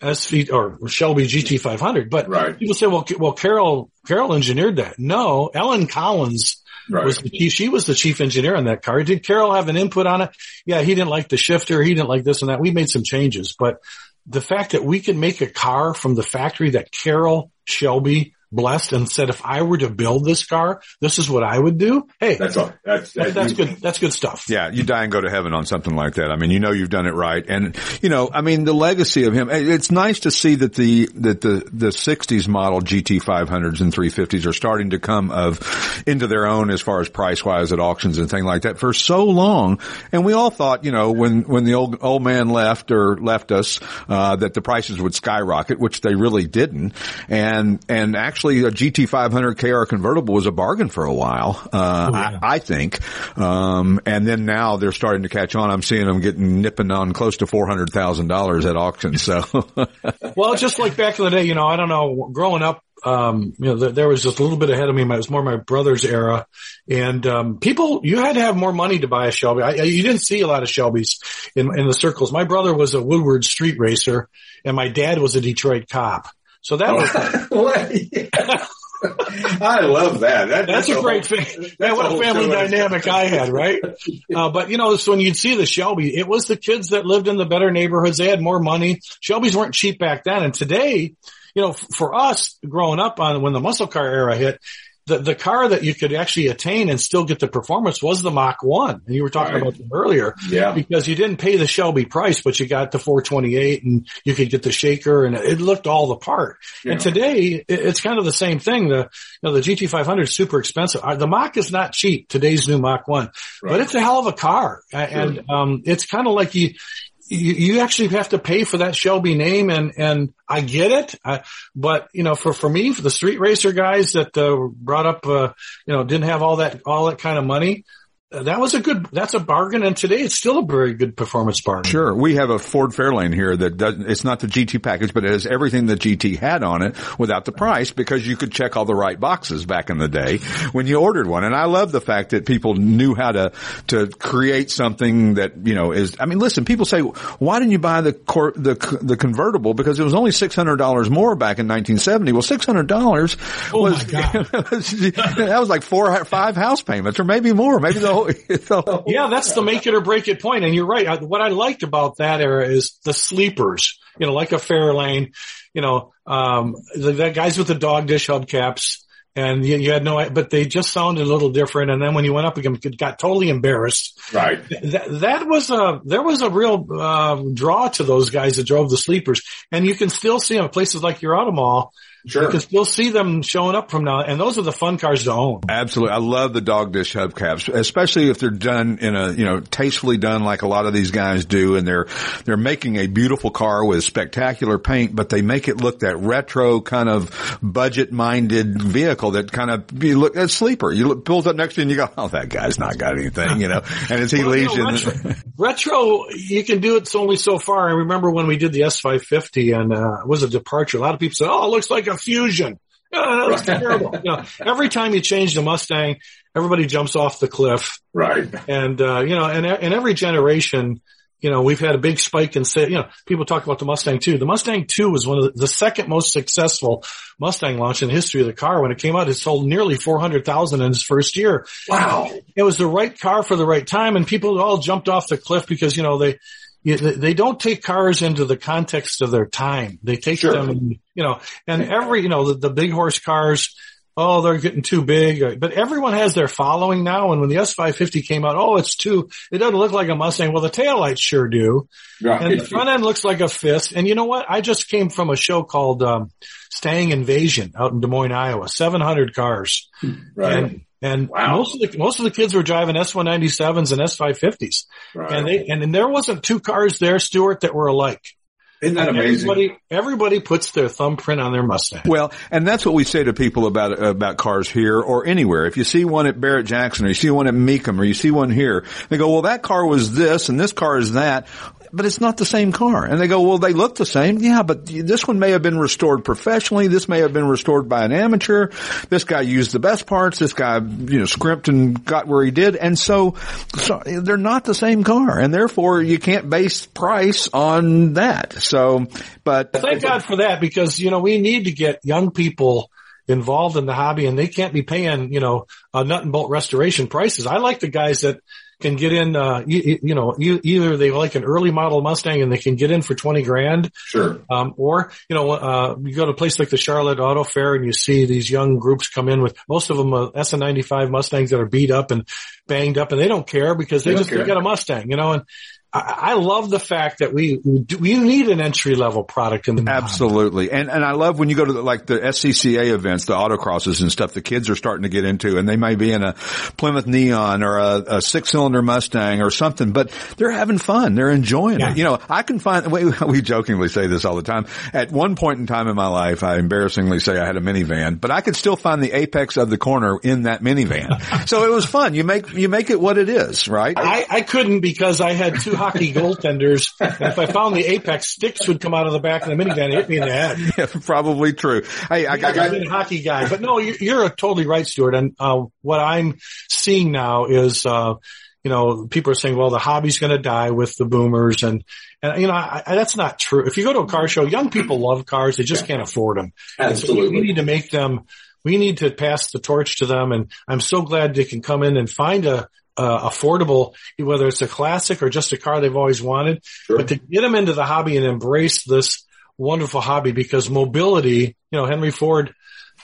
SV or Shelby GT500. But Right. people say, well, well, Carroll, Carroll engineered that. No, Ellen Collins Right. was the chief, she was the chief engineer on that car. Did Carroll have an input on it? Yeah, he didn't like the shifter. He didn't like this and that. We made some changes, but the fact that we can make a car from the factory that Carroll Shelby blessed and said, if I were to build this car, this is what I would do. Hey, That's all. That's that's, that's good. That's good stuff. Yeah, you die and go to heaven on something like that. I mean, you know you've done it right, and you know, I mean, the legacy of him. It's nice to see that the that the the '60s model GT 500s and 350s are starting to come of into their own as far as price wise at auctions and things like that. For so long, and we all thought, you know, when when the old old man left or left us, uh, that the prices would skyrocket, which they really didn't, and and actually a GT 500 KR convertible was a bargain for a while. Uh, I, I think. Um, and then now they're starting to catch on. I'm seeing them getting nipping on close to $400,000 at auction. So Well, just like back in the day, you know, I don't know, growing up, um, you know, there, there was just a little bit ahead of me. It was more my brother's era and, um, people, you had to have more money to buy a Shelby. I, I- you didn't see a lot of Shelbys in, in the circles. My brother was a Woodward street racer and my dad was a Detroit cop. So that was, I love that. that That's a great whole- thing. that's what a a family dynamic I had, right? Uh, but you know, so when you'd see the Shelby, it was the kids that lived in the better neighborhoods. They had more money. Shelbys weren't cheap back then. And today, you know, f- for us growing up on when the muscle car era hit, the, the car that you could actually attain and still get the performance was the Mach 1. And you were talking Right. about them earlier Yeah. because you didn't pay the Shelby price, but you got the 428 and you could get the shaker and it looked all the part. Yeah. And today it- it's kind of the same thing. The, you know, the GT500 is super expensive. The Mach is not cheap, today's new Mach 1, but it's a hell of a car. A- And, um, it's kind of like you, you, actually have to pay for that Shelby name and, and I get it. I, but, you know, for, for me, for the street racer guys that, uh, brought up, uh, you know, didn't have all that, all that kind of money, that was a good, that's a bargain. And today it's still a very good performance bargain. Sure. We have a Ford Fairlane here that doesn't, it's not the GT package, but it has everything the GT had on it without the price because you could check all the right boxes back in the day when you ordered one. And I love the fact that people knew how to, to create something that, you know, is, I mean, listen, people say, why didn't you buy the cor- the, the convertible? Because it was only $600 more back in 1970. Well, $600 Oh was, my God. that was like four, five house payments or maybe more. Maybe the whole, the Yeah, that's the make it or break it point. And you're right. I- What I liked about that era is the sleepers, you know, like a Fairlane, you know, um, the, the guys with the dog dish hubcaps and you, you had no, but they just sounded a little different. And then when you went up again, it got totally embarrassed. Right. That, that was a, there was a real, uh, draw to those guys that drove the sleepers and you can still see them at places like your auto mall. Sure. You can still see them showing up from now, and those are the fun cars to own. Absolutely. I love the dog dish hubcaps, especially if they're done in a, you know, tastefully done like a lot of these guys do. And they're, they're making a beautiful car with spectacular paint, but they make it look that retro kind of budget minded vehicle that kind of, you look at sleeper. You look, pulls up next to you and you go, oh, that guy's not got anything, you know, and as he Well, you leaves know, retro, retro, you can do it only so far. I remember when we did the S550 and, uh, it was a departure. A lot of people said, oh, it looks like a fusion. Oh, that was terrible. You know, every time you change the Mustang, everybody jumps off the cliff. Right. And, uh, you know, and in every generation, you know, we've had a big spike in say, you know, people talk about the Mustang 2. The Mustang 2 was one of the, the second most successful Mustang launch in the history of the car. When it came out, it sold nearly 400,000 in its first year. Wow. It was the right car for the right time and people all jumped off the cliff because, you know, they, you- they don't take cars into the context of their time. They take Sure. them, in, you know, and every, you know, the, the big horse cars, oh, they're getting too big. But everyone has their following now. And when the S550 came out, oh, it's too, it doesn't look like a Mustang. Well, the taillights sure do. And the front end looks like a fist. And you know what? I just came from a show called, um, Stang Invasion out in Des Moines, Iowa, 700 cars. Right. And, and Wow. most of the, most of the kids were driving S197s and S550s. Right. And they, and, and there wasn't two cars there, Stuart, that were alike. Isn't that And amazing? Everybody, everybody puts their thumbprint on their Mustang. Well, and that's what we say to people about about cars here or anywhere. If you see one at Barrett Jackson or you see one at Mecum or you see one here, they go, "Well, that car was this and this car is that." But it's not the same car. And they go, well, they look the same. Yeah, but this one may have been restored professionally. This may have been restored by an amateur. This guy used the best parts. This guy, you know, scrimped and got where he did. And so, so they're not the same car. And therefore you can't base price on that. So, but Thank God for that because, you know, we need to get young people involved in the hobby and they can't be paying, you know, uh, nut and bolt restoration prices. I like the guys that can get in, uh, you, you know, you, either they like an early model Mustang and they can get in for 20 grand. Sure. Um, or, you know, uh, you go to a place like the Charlotte Auto Fair and you see these young groups come in with most of them uh, SN95 Mustangs that are beat up and banged up and they don't care because they, They just they got a Mustang, you know, and I, love the fact that we, we need an entry level product in the. Absolutely. And, and I love when you go to the, like the SCCA events, the autocrosses and stuff the kids are starting to get into and they may be in a Plymouth Neon or a, a six cylinder Mustang or something, but they're having fun. They're enjoying Yeah. it. You know, I can find, we, we jokingly say this all the time. At one point in time in my life, I embarrassingly say I had a minivan, but I could still find the apex of the corner in that minivan. so it was fun. You make, you make it what it is, right? I, I couldn't because I had two hockey goaltenders. And if I found the apex, sticks would come out of the back of the minivan and hit me in the head. Yeah, probably true. Hey, I got, I've been a hockey guy, but no, you're, you're totally right, Stuart. And uh, what I'm seeing now is, uh, you know, people are saying, well, the hobby's going to die with the boomers, and and you know, I, I, that's not true. If you go to a car show, young people love cars; they just can't afford them. And so we- we need to make them. We need to pass the torch to them, and I'm so glad they can come in and find a. Uh, affordable, whether it's a classic or just a car they've always wanted, Sure. but to get them into the hobby and embrace this wonderful hobby because mobility, you know, Henry Ford,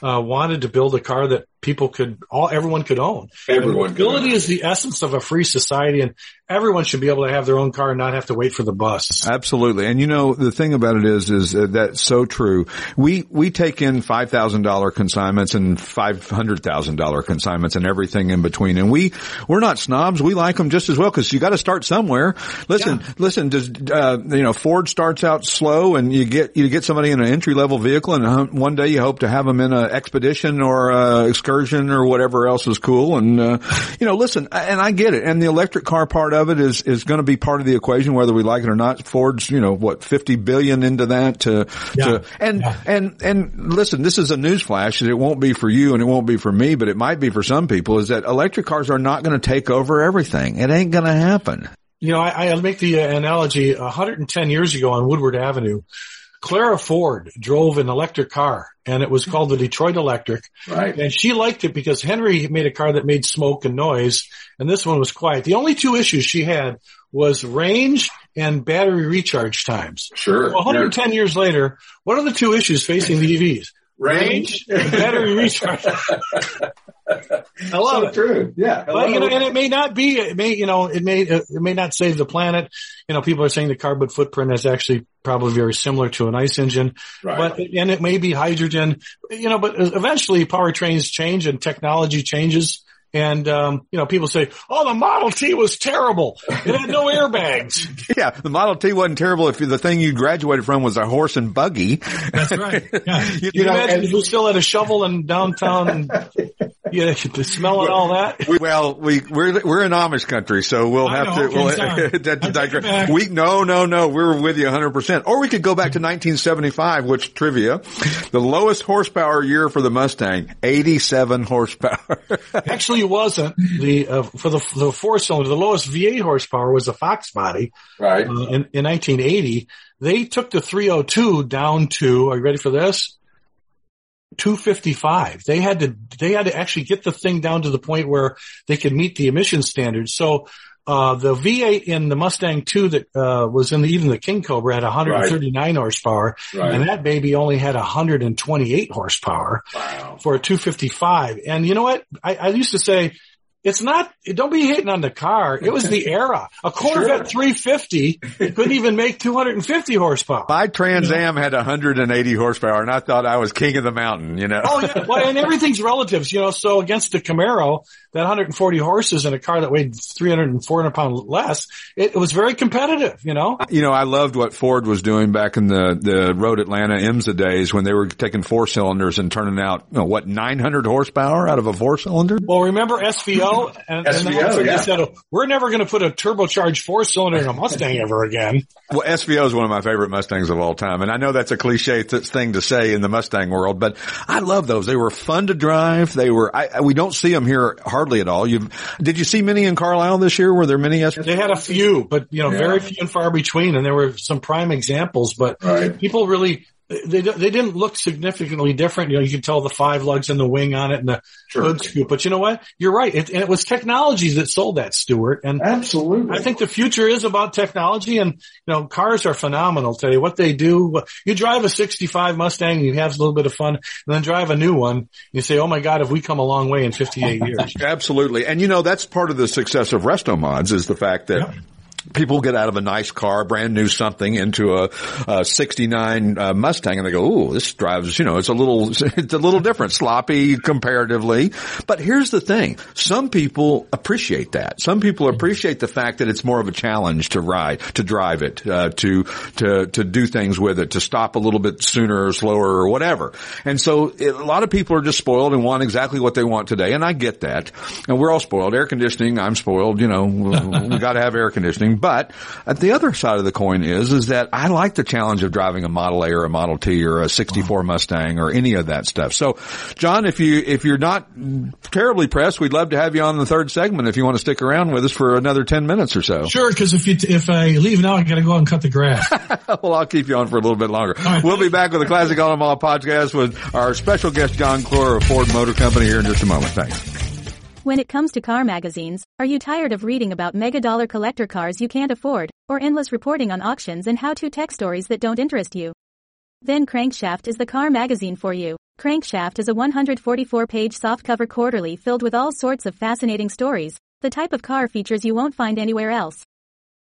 uh, wanted to build a car that people could, all, everyone could own. Everyone And mobility is the essence of a free society and everyone should be able to have their own car and not have to wait for the bus. Absolutely. And you know, the thing about it is, is that that's so true. We, we take in $5,000 consignments and $500,000 consignments and everything in between. And we, we're not snobs. We like them just as well because you got to start somewhere. Listen, listen, does, uh, you know, Ford starts out slow and you get, you get somebody in an entry level vehicle and uh, one day you hope to have them in an expedition or uh excursion or whatever else is cool. And, uh, you know, listen, and I get it. And the electric car part of it is, is going to be part of the equation, whether we like it or not. Ford's, you know, what, 50 billion into that to, Yeah. to and, and, and listen, this is a news flash that it won't be for you and it won't be for me, but it might be for some people is that electric cars are not going to take over everything. It ain't going to happen. You know, I, I make the uh, analogy 110 years ago on Woodward Avenue, Clara Ford drove an electric car and it was called the Detroit Electric. Right. And she liked it because Henry made a car that made smoke and noise, and this one was quiet. The only two issues she had was range and battery recharge times. Sure. Well, 110 years later, what are the two issues facing the EVs? Range, battery recharge. I love so it. true. Yeah. But you know, and it may not be. It may, you know, it may it may not save the planet. You know, people are saying the carbon footprint is actually probably very similar to an ice engine. Right. But and it may be hydrogen. You know, but eventually powertrains change and technology changes. And um, you know, people say, "Oh, the Model T was terrible. It had no airbags." Yeah, the Model T wasn't terrible if the thing you graduated from was a horse and buggy. That's right. Yeah. You- You, you know, imagine if we still had a shovel in downtown and know, the smell and all that. We- Well, we we're we're in Amish country, so we'll have know, to. We'll, sorry. that- I digress. We no no no. We're with you 100. percent Or we could go back to 1975, which trivia, the lowest horsepower year for the Mustang, 87 horsepower. Actually, it wasn't the uh, for the the four cylinder. The lowest V8 horsepower was a Fox body right. uh, in, in 1980. They took the 302 down to. Are you ready for this? 255. They had to they had to actually get the thing down to the point where they could meet the emission standards. So. Uh, the V8 in the Mustang 2 that, uh, was in the, even the King Cobra had 139 horsepower Right. and that baby only had 128 horsepower Wow. for a 255. And you know what? I, I used to say, it's not, don't be hating on the car. It was the era. A Corvette 350 couldn't even make 250 horsepower. My Trans Am had 180 horsepower, and I thought I was king of the mountain. You know. Oh yeah, well, and everything's relatives, you know. So against the Camaro, that 140 horses in a car that weighed 300 and 400 pounds less, it, it was very competitive, you know. You know, I loved what Ford was doing back in the, the Road Atlanta IMSA days when they were taking four cylinders and turning out, you know, what, 900 horsepower out of a four cylinder? Well, remember SVO? And, and SVO, also they yeah. said, we're never going to put a turbocharged four cylinder in a Mustang ever again. Well, SVO is one of my favorite Mustangs of all time. And I know that's a cliche th- thing to say in the Mustang world, but I love those. They were fun to drive. They were, I, I- we don't see them here hardly at all. You've, did you see many in Carlisle this year? Were there many SVO? They had a few, but you know, Yeah. very few and far between, and there were some prime examples. But Right. people really they they didn't look significantly different. You know, you could tell the five lugs and the wing on it and the Sure. hood scoop. But you know what? You're right. It, and it was technology that sold that, Stuart. And Absolutely. I think the future is about technology and, you know, cars are phenomenal today. What they do, you drive a 65 Mustang, you have a little bit of fun and then drive a new one. You say, Oh my God, have we come a long way in 58 years? Absolutely. And you know, that's part of the success of Resto Mods is the fact that people get out of a nice car, brand new something into a, a 69 uh, Mustang and they go, "Ooh, this drives, you know, it's a little it's a little different, sloppy comparatively." But here's the thing. Some people appreciate that. Some people appreciate the fact that it's more of a challenge to ride, to drive it, uh, to to to do things with it, to stop a little bit sooner or slower or whatever. And so it, a lot of people are just spoiled and want exactly what they want today, and I get that. And we're all spoiled. Air conditioning, I'm spoiled. You know, we got to have air conditioning. But at the other side of the coin is is that I like the challenge of driving a Model A or a Model T or a '64 Mustang or any of that stuff. So, John, if you if you're not terribly pressed, we'd love to have you on the third segment if you want to stick around with us for another ten minutes or so. Sure, because if you if I leave now, I got to go out and cut the grass. well, I'll keep you on for a little bit longer. We'll be back with a Classic Auto Mall podcast with our special guest, John Clor of Ford Motor Company here in just a moment. Thanks. When it comes to car magazines, are you tired of reading about mega dollar collector cars you can't afford, or endless reporting on auctions and how to tech stories that don't interest you? Then Crankshaft is the car magazine for you. Crankshaft is a 144 page softcover quarterly filled with all sorts of fascinating stories, the type of car features you won't find anywhere else.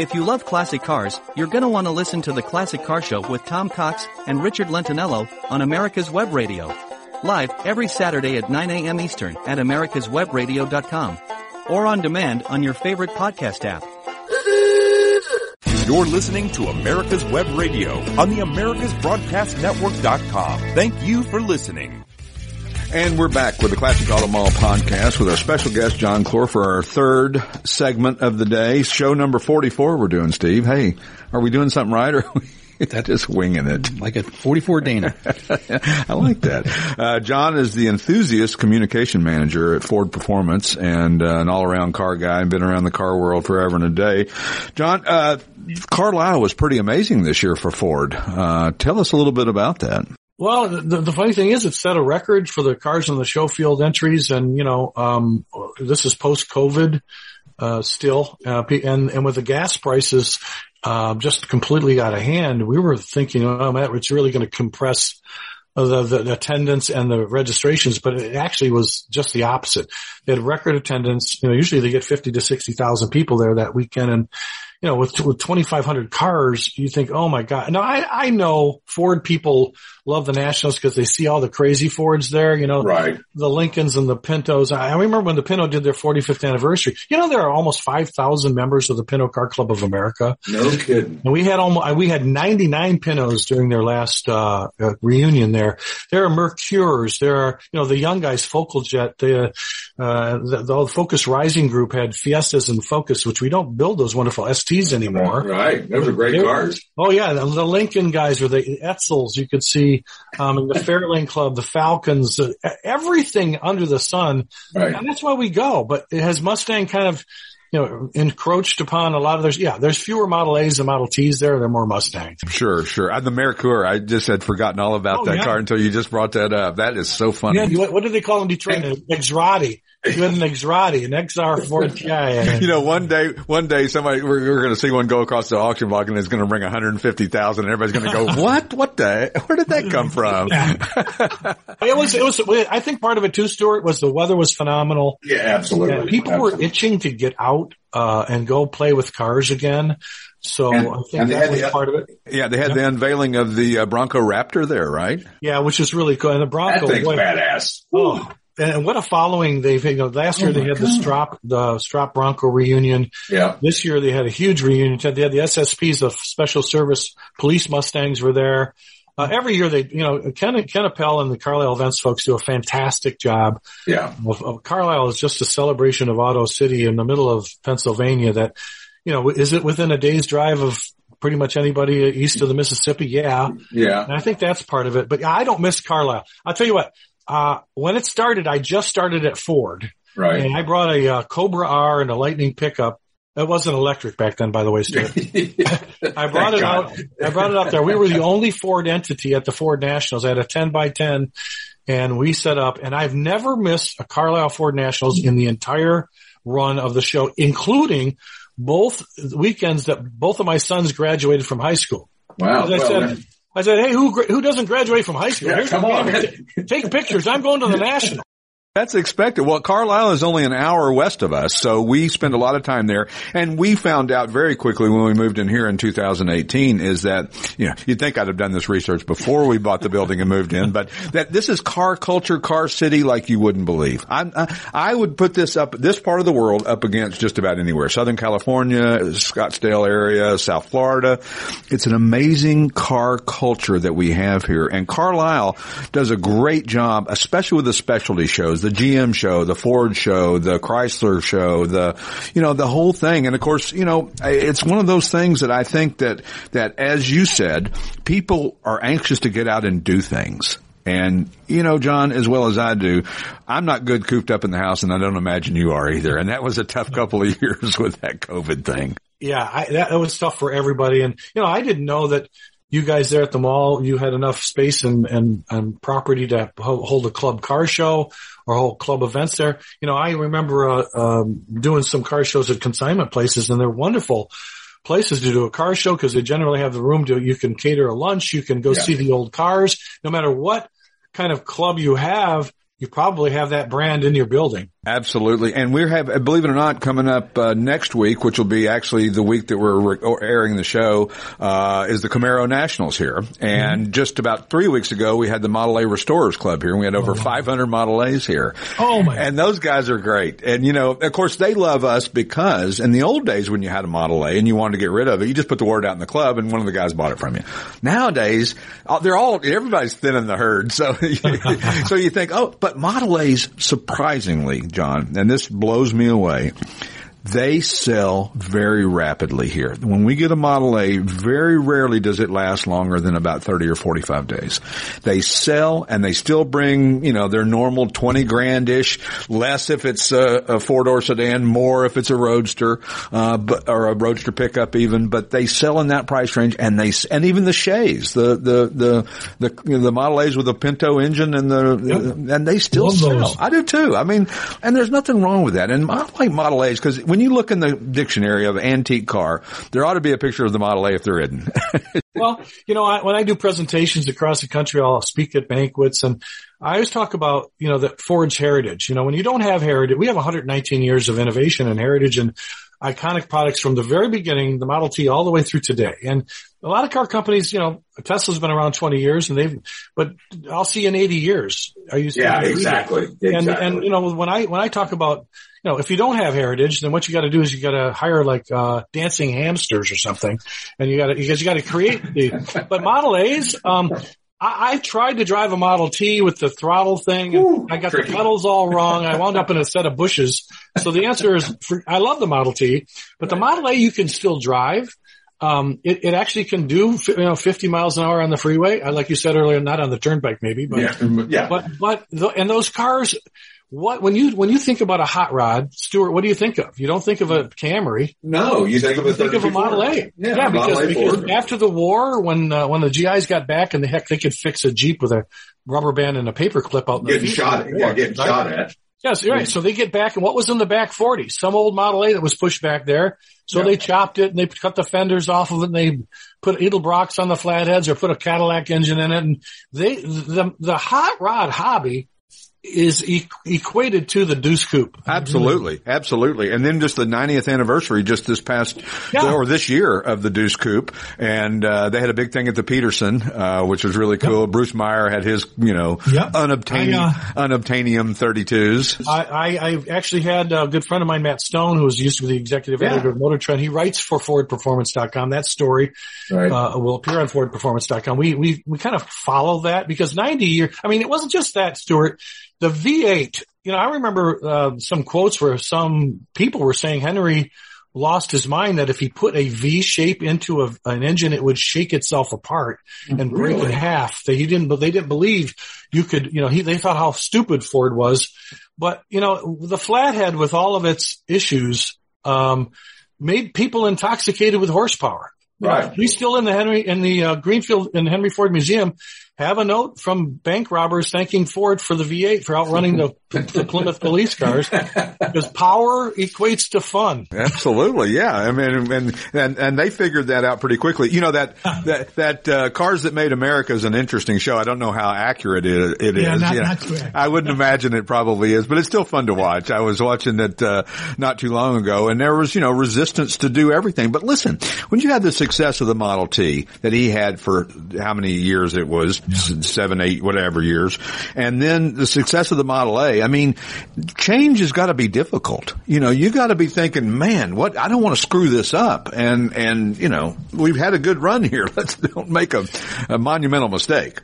If you love classic cars, you're gonna want to listen to the Classic Car Show with Tom Cox and Richard Lentinello on America's Web Radio. Live every Saturday at 9 a.m. Eastern at americaswebradio.com or on demand on your favorite podcast app. You're listening to America's Web Radio on the AmericasBroadcastNetwork.com. Thank you for listening. And we're back with the Classic Auto Mall podcast with our special guest, John Clor, for our third segment of the day. Show number 44 we're doing, Steve. Hey, are we doing something right or are we That just winging it. Like a 44 Dana. I like that. Uh, John is the enthusiast communication manager at Ford Performance and uh, an all-around car guy and been around the car world forever and a day. John, uh, Carlisle was pretty amazing this year for Ford. Uh, tell us a little bit about that. Well, the, the funny thing is, it set a record for the cars on the show field entries, and you know, um, this is post COVID uh, still, uh, and and with the gas prices uh, just completely out of hand, we were thinking, oh man, it's really going to compress the, the, the, attendance and the registrations, but it actually was just the opposite. They had record attendance. You know, usually they get fifty to sixty thousand people there that weekend, and you know, with, with 2,500 cars, you think, oh my God. Now I, I know Ford people love the Nationals because they see all the crazy Fords there, you know, right. the Lincolns and the Pintos. I, remember when the Pinto did their 45th anniversary. You know, there are almost 5,000 members of the Pinto Car Club of America. No kidding. And we had almost, we had 99 Pintos during their last, uh, uh, reunion there. There are Merkurs. There are, you know, the young guys, Focal Jet, the, uh, the, the Focus Rising group had Fiestas and Focus, which we don't build those wonderful STs anymore. Right. Those are great cars. Oh yeah. The, the Lincoln guys or the Edsels, you could see, um, and the Fairlane Club, the Falcons, uh, everything under the sun. Right. And that's why we go. But it has Mustang kind of, you know, encroached upon a lot of those. Yeah, there's fewer Model A's and Model T's there. There are more Mustangs. Sure, sure. Uh, the Merkur, I just had forgotten all about Oh, that yeah. car until you just brought that up. That is so funny. Yeah, what, what do they call in Detroit? An Exrati. You had an Exrati, an XR4Ti. You know, one day, one day somebody, we're, we're going to see one go across the auction block and it's going to bring 150,000 and everybody's going to go, what? What the, where did that come from? It was, it was, I think part of it too, Stuart, was the weather was phenomenal. Yeah, absolutely. And people were itching to get out, uh, and go play with cars again. So And- I think that was the- part of it. Yeah, they had the unveiling of the uh, Bronco Raptor there, right? Yeah, which is really cool. And the That Bronco, thing's boy, badass. oh, and what a following they've, you know, last year Oh they my had the Stroppe, the Stroppe Bronco reunion. Yeah. This year they had a huge reunion. They had the SSPs, the Special Service Police Mustangs were there. Uh, every year they, you know, Ken, Ken Appel and the Carlisle events folks do a fantastic job. Yeah. Of, of Carlisle is just a celebration of Auto City in the middle of Pennsylvania that, you know, is it within a day's drive of pretty much anybody east of the Mississippi? Yeah. Yeah. And I think that's part of it. But I don't miss Carlisle. I'll tell you what, uh, when it started, I just started at Ford. Right. And I brought a uh, Cobra R and a Lightning pickup. It wasn't electric back then, by the way, Stuart. I brought it God. out. I brought it up there. We were the only Ford entity at the Ford Nationals. I had a 10 by 10 and we set up and I've never missed a Carlisle Ford Nationals in the entire run of the show, including both weekends that both of my sons graduated from high school. Wow. As I Well, said, I said, hey, who who doesn't graduate from high school? Yeah, Here's come on. Take pictures. I'm going to the national. That's expected. Well, Carlisle is only an hour west of us, so we spend a lot of time there. And we found out very quickly when we moved in here in 2018 is that, you know, you'd think I'd have done this research before we bought the building and moved in, but that this is car culture, car city like you wouldn't believe. I, I would put this up, this part of the world up against just about anywhere. Southern California, Scottsdale area, South Florida. It's an amazing car culture that we have here. And Carlisle does a great job, especially with the specialty shows, the GM show, the Ford show, the Chrysler show, the, you know, the whole thing. And of course, you know, it's one of those things that I think that, that as you said, people are anxious to get out and do things. And, you know, John, as well as I do, I'm not good cooped up in the house and I don't imagine you are either. And that was a tough couple of years with that COVID thing. Yeah, I, that, that was tough for everybody. And, you know, I didn't know that you guys there at the mall, you had enough space and, and, and property to ho- hold a club car show or hold club events there. You know, I remember, uh, um, doing some car shows at consignment places and they're wonderful places to do a car show because they generally have the room to, you can cater a lunch, you can go Yeah. see the old cars. No matter what kind of club you have, you probably have that brand in your building. Absolutely. And we have, believe it or not, coming up uh, next week, which will be actually the week that we're re- airing the show, uh, is the Camaro Nationals here. And just about three weeks ago, we had the Model A Restorers Club here, and we had over 500 Model A's here. Oh my And those guys are great. And you know, of course, they love us because in the old days when you had a Model A and you wanted to get rid of it, you just put the word out in the club and one of the guys bought it from you. Nowadays, uh, they're all, everybody's thinning the herd. So, so you think, oh, but Model A's surprisingly, John, and this blows me away. They sell very rapidly here. When we get a Model A, very rarely does it last longer than about 30 or 45 days. They sell and they still bring, you know, their normal 20 grand-ish, less if it's a, a four-door sedan, more if it's a roadster, uh, but, or a roadster pickup even, but they sell in that price range and they, and even the Shays, the, the, the, the, you know, the Model A's with a Pinto engine and the, and they still Love sell. those. I do too. I mean, and there's nothing wrong with that. And I like Model A's because when you look in the dictionary of antique car, there ought to be a picture of the Model A if there isn't. Well, you know, I, when I do presentations across the country, I'll speak at banquets and I always talk about, you know, the Ford's heritage. You know, when you don't have heritage, we have 119 years of innovation and heritage and iconic products from the very beginning, the Model T all the way through today. And a lot of car companies, you know, Tesla's been around 20 years and they've, but I'll see in 80 years. Are you Yeah, exactly. And, Exactly. and, you know, when I, when I talk about, you know, if you don't have heritage, then what you got to do is you got to hire like, uh, dancing hamsters or something. And you got to, because you got to create the, but Model A's, um, I, I tried to drive a Model T with the throttle thing and Ooh, I got tricky. the pedals all wrong. I wound up in a set of bushes. So the answer is for, I love the Model T, but the Model A you can still drive. Um, it, it actually can do, you know, 50 miles an hour on the freeway. Like you said earlier, not on the turnpike maybe, but yeah, yeah. but but the, and those cars, what when you when you think about a hot rod, Stuart, what do you think of? You don't think of a Camry. no, you think of a think of a Model A. Yeah, because, A because after the war, when uh, when the GIs got back, and the heck they could fix a Jeep with a rubber band and a paper clip out in the getting shot at. Yeah, getting Right? shot at. Yes, right. So they get back, and what was in the back 40? Some old Model A that was pushed back there. So Yeah. they chopped it and they cut the fenders off of it and they put Edelbrocks on the flatheads or put a Cadillac engine in it. And they, the, the hot rod hobby is e- equated to the Deuce Coupe. Absolutely, absolutely. And then just the 90th anniversary just this past Yeah. or this year of the Deuce Coupe, and uh, they had a big thing at the Petersen, uh, which was really cool. Bruce Meyer had his, you know, Yep. unobtainium, I, unobtainium 32s. I, I, I actually had a good friend of mine, Matt Stone, who was used to be the executive Yeah. editor of Motor Trend. He writes for FordPerformance.com. That story Right. uh, will appear on FordPerformance.com. We we we kind of follow that because 90 years. I mean, it wasn't just that, Stuart. The V8. You know, I remember uh, some quotes where some people were saying Henry lost his mind that if he put a V shape into a, an engine, it would shake itself apart and break in half. They he didn't, but they didn't believe you could. You know, he they thought how stupid Ford was. But you know, the flathead with all of its issues um, made people intoxicated with horsepower. Right. We still in the Henry in the uh, Greenfield in the Henry Ford Museum have a note from bank robbers thanking Ford for the V8 for outrunning the, the Plymouth police cars because power equates to fun. Absolutely, yeah. I mean, and and and they figured that out pretty quickly. You know that that that uh, Cars That Made America is an interesting show. I don't know how accurate it, it is. Yeah, not- know, not correct. I wouldn't imagine it probably is, but it's still fun to watch. I was watching it uh, not too long ago, and there was you know resistance to do everything. But listen, when you had the success of the Model T that he had for how many years it was seven, eight, whatever years, and then the success of the Model A. I mean, change has got to be difficult. You know, you got to be thinking, man, what? I don't want to screw this up, and and you know, we've had a good run here. Let's don't make a, a monumental mistake.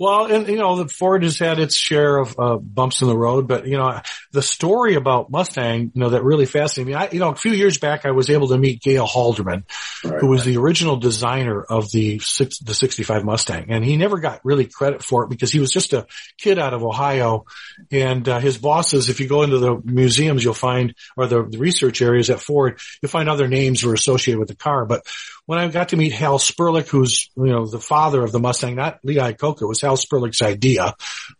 Well, and you know, the Ford has had its share of uh, bumps in the road, but you know, the story about Mustang, you know, that really fascinated me. I, you know, a few years back, I was able to meet Gale Halderman, who was the original designer of the six, the '65 Mustang, and he never got really credit for it because he was just a kid out of Ohio, and uh, his bosses. If you go into the museums, you'll find or the, the research areas at Ford, you'll find other names were associated with the car, but when I got to meet Hal Sperlich, who's, you know, the father of the Mustang, not Lee Iacocca, it was Hal Sperlich's idea.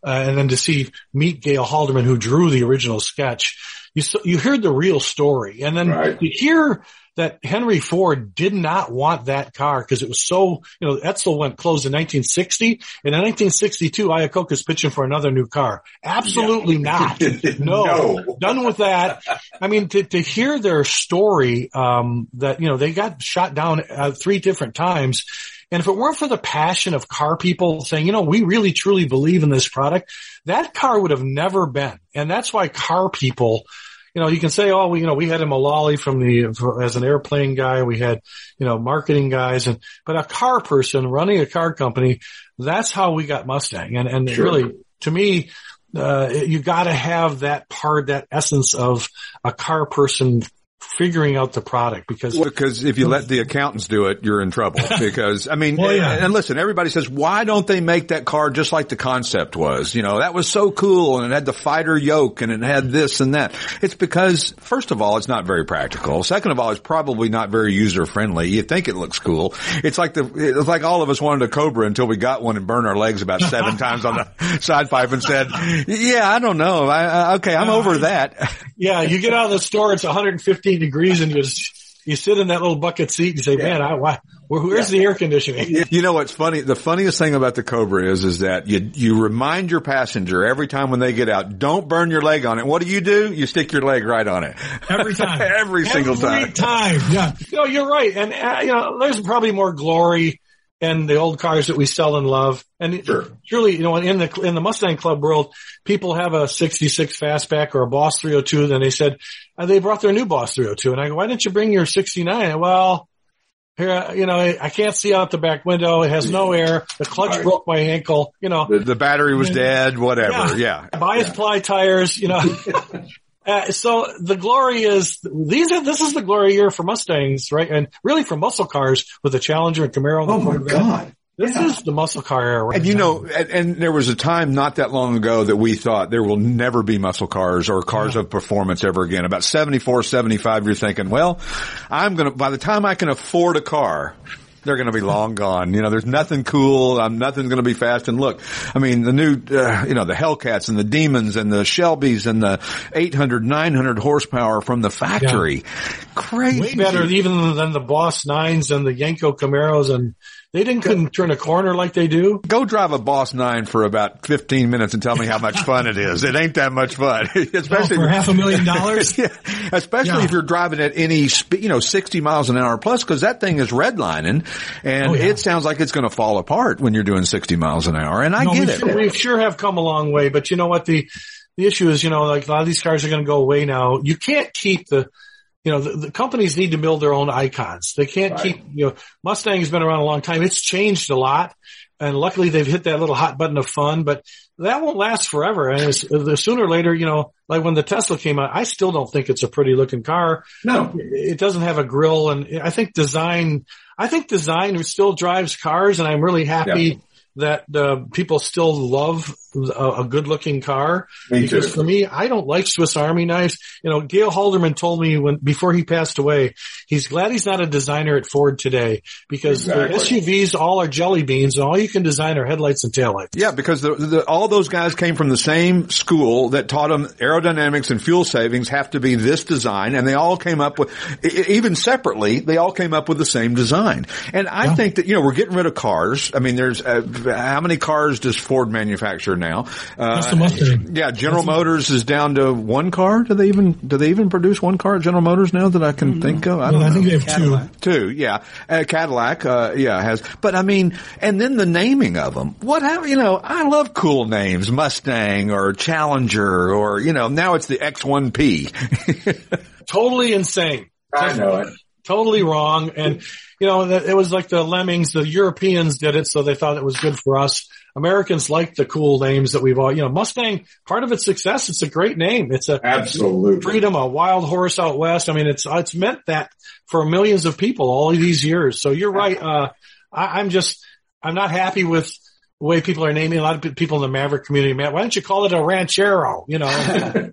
Uh, and then to see, meet Gale Halderman, who drew the original sketch, you, you heard the real story. And then Right. to hear that Henry Ford did not want that car because it was so, you know, Edsel went closed in 1960 and in 1962, Iacocca's pitching for another new car. Absolutely not. No, No. done with that. I mean, to, to hear their story, um, that, you know, they got shot down uh, three different times. And if it weren't for the passion of car people saying, you know, we really truly believe in this product, that car would have never been. And that's why car people, you know, you can say, oh, we, you know, we had a Mulally from the, for, as an airplane guy. We had, you know, marketing guys and, but a car person running a car company, that's how we got Mustang. And, and Sure. really, to me, uh, you gotta have that part, that essence of a car person figuring out the product because because if you let the accountants do it, you're in trouble. Because I mean, Well, yeah. and listen, everybody says, why don't they make that car just like the concept was? You know, that was so cool, and it had the fighter yoke, and it had this and that. It's because first of all, it's not very practical. Second of all, it's probably not very user friendly. You think it looks cool. It's like the it's like all of us wanted a Cobra until we got one and burned our legs about seven times on the side pipe and said, yeah, I don't know. I, okay, I'm over that. yeah, you get out of the store, it's 115 degrees and you just, you sit in that little bucket seat and say, man, I, why, where, where's the air conditioning? You know what's funny? The funniest thing about the Cobra is, is that you, you remind your passenger every time when they get out, don't burn your leg on it. What do you do? You stick your leg right on it. Every time. every single time. Every time. Yeah. Know, you're right. And, uh, you know, there's probably more glory in the old cars that we sell and love. And Sure. surely, you know, in the, in the Mustang Club world, people have a 66 fastback or a Boss 302. Then they said, uh, they brought their new Boss 302. And I go, why didn't you bring your 69? Well, here, you know, I can't see out the back window. It has no air. The clutch Right. broke my ankle, you know. The, the battery was dead, whatever. Yeah. Bias ply tires, you know. Uh, so the glory is these are this is the glory year for Mustangs, right? And really for muscle cars with the Challenger and Camaro. and Oh my God. This Yeah. is the muscle car era. Right And you now. know, and, and there was a time not that long ago that we thought there will never be muscle cars or cars of performance ever again. About 74, 75, you're thinking, well, I'm gonna, by the time I can afford a car, they're going to be long gone. You know, there's nothing cool. I'm nothing's going to be fast. And look, I mean, the new, uh, you know, the Hellcats and the Demons and the Shelbys and the 800, 900 horsepower from the factory. Crazy. way better even than the Boss Nines and the Yenko Camaros, and they didn't couldn't turn a corner like they do. Go drive a Boss 9 for about 15 minutes and tell me how much fun it is. It ain't that much fun. Especially oh, for half a million dollars. yeah, especially Yeah. if you're driving at any speed, you know, 60 miles an hour plus, because that thing is redlining, and Oh, yeah. it sounds like it's going to fall apart when you're doing 60 miles an hour. And I No, get we, it. sure- we sure have come a long way, but you know what the the issue is? You know, like a lot of these cars are going to go away now. You can't keep the you know, the, the companies need to build their own icons. They can't Right. keep, you know, Mustang's been around a long time. It's changed a lot. And luckily they've hit that little hot button of fun, but that won't last forever. And it's, the sooner or later, you know, like when the Tesla came out, I still don't think it's a pretty looking car. No. It doesn't have a grill and I think design, I think design still drives cars and I'm really happy that uh, people still love a, a good looking car. Me because too. for me, I don't like Swiss Army knives. You know, Gale Halderman told me when, before he passed away, he's glad he's not a designer at Ford today because Exactly. SUVs all are jelly beans and all you can design are headlights and taillights. Yeah, because the, the, all those guys came from the same school that taught them aerodynamics and fuel savings have to be this design, and they all came up with, even separately, they all came up with the same design. And I think that you know we're getting rid of cars. I mean, there's uh, how many cars does Ford manufacture now? Uh, That's the Mustang. Yeah, General Motors is down to one car. Do they even do they even produce one car at General Motors now that I can think of? I don't Well, I think they have two. Two, yeah. Uh, Cadillac, uh, yeah, has. But I mean, and then the naming of them. What have, you know, I love cool names. Mustang or Challenger or, you know, now it's the X1P. Totally insane. I know it. totally wrong. And, you know, it was like the lemmings, the Europeans did it, so they thought it was good for us. Americans like the cool names that we've all, you know, Mustang, part of its success, it's a great name. It's a Absolutely. freedom, a wild horse out west. I mean, it's, it's meant that for millions of people all these years. So you're right. Uh, I, I'm just, I'm not happy with the way people are naming a lot of people in the Maverick community. Man, why don't you call it a ranchero? You know,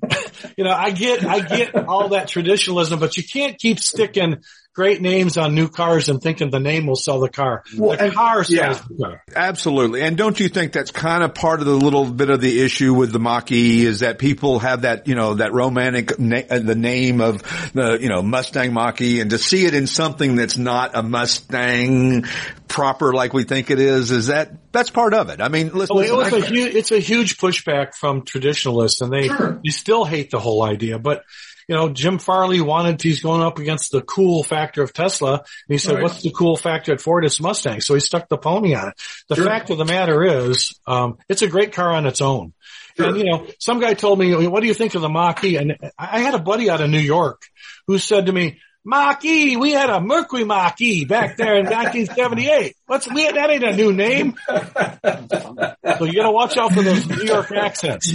you know, I get, I get all that traditionalism, but you can't keep sticking great names on new cars and thinking the name will sell the car. Well, the car sells yeah. the car. Absolutely. And don't you think that's kind of part of the little bit of the issue with the Mach-E is that people have that, you know, that romantic, na- uh, the name of the, you know, Mustang Mach-E and to see it in something that's not a Mustang proper like we think it is, is that, that's part of it. I mean, listen, Oh, it was I- a huge, it's a huge pushback from traditionalists and they, Sure. they still hate the whole idea. But, you know, Jim Farley wanted, he's going up against the cool factor of Tesla. And he said, Right. what's the cool factor at Ford? It's Mustang. So he stuck the pony on it. The Sure. fact of the matter is, um, it's a great car on its own. And you know, some guy told me, what do you think of the Mach-E? And I I had a buddy out of New York who said to me, Mach-E, we had a Mercury Mach-E back there in 1978. What's we that ain't a new name. so you got to watch out for those New York accents.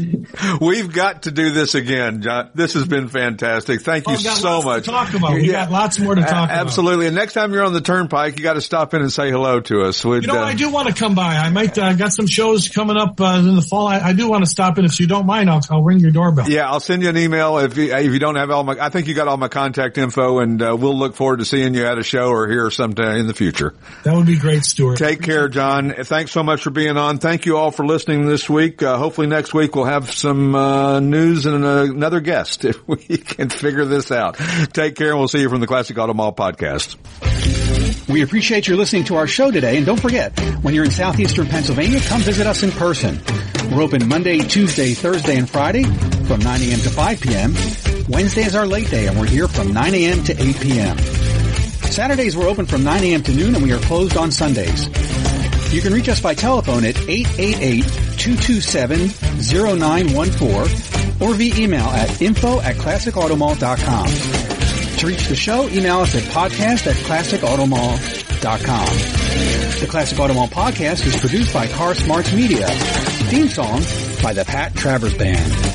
We've got to do this again, John. This has been fantastic. Thank you Oh, so much. talk about. We got lots more to talk about. Absolutely. And next time you're on the turnpike, you got to stop in and say hello to us. We'd, You know, uh, I do want to come by. I might uh, got some shows coming up uh, in the fall. I, I do want to stop in. If you don't mind, I'll, I'll ring your doorbell. Yeah, I'll send you an email if you, if you don't have all my. I think you got all my contact info, and uh, we'll look forward to seeing you at a show or here sometime in the future. That would be great, Stuart. Take care, John. Thanks so much for being on. Thank you all for listening this week. Uh, hopefully next week we'll have some uh, news and uh, another guest if we can figure this out. Take care, and we'll see you from the Classic Auto Mall podcast. We appreciate your listening to our show today, and don't forget, when you're in southeastern Pennsylvania, come visit us in person. We're open Monday, Tuesday, Thursday, and Friday from 9 a.m. to 5 p.m. Wednesday is our late day, and we're here from 9 a.m. to 8 p.m. Saturdays we're open from 9 a.m. to noon, and we are closed on Sundays. You can reach us by telephone at 888-227-0914 or via email at info at classicautomall.com. To reach the show, email us at podcast at classicautomall.com. The Classic Auto Mall podcast is produced by Car Smarts Media. Theme song by the Pat Travers Band.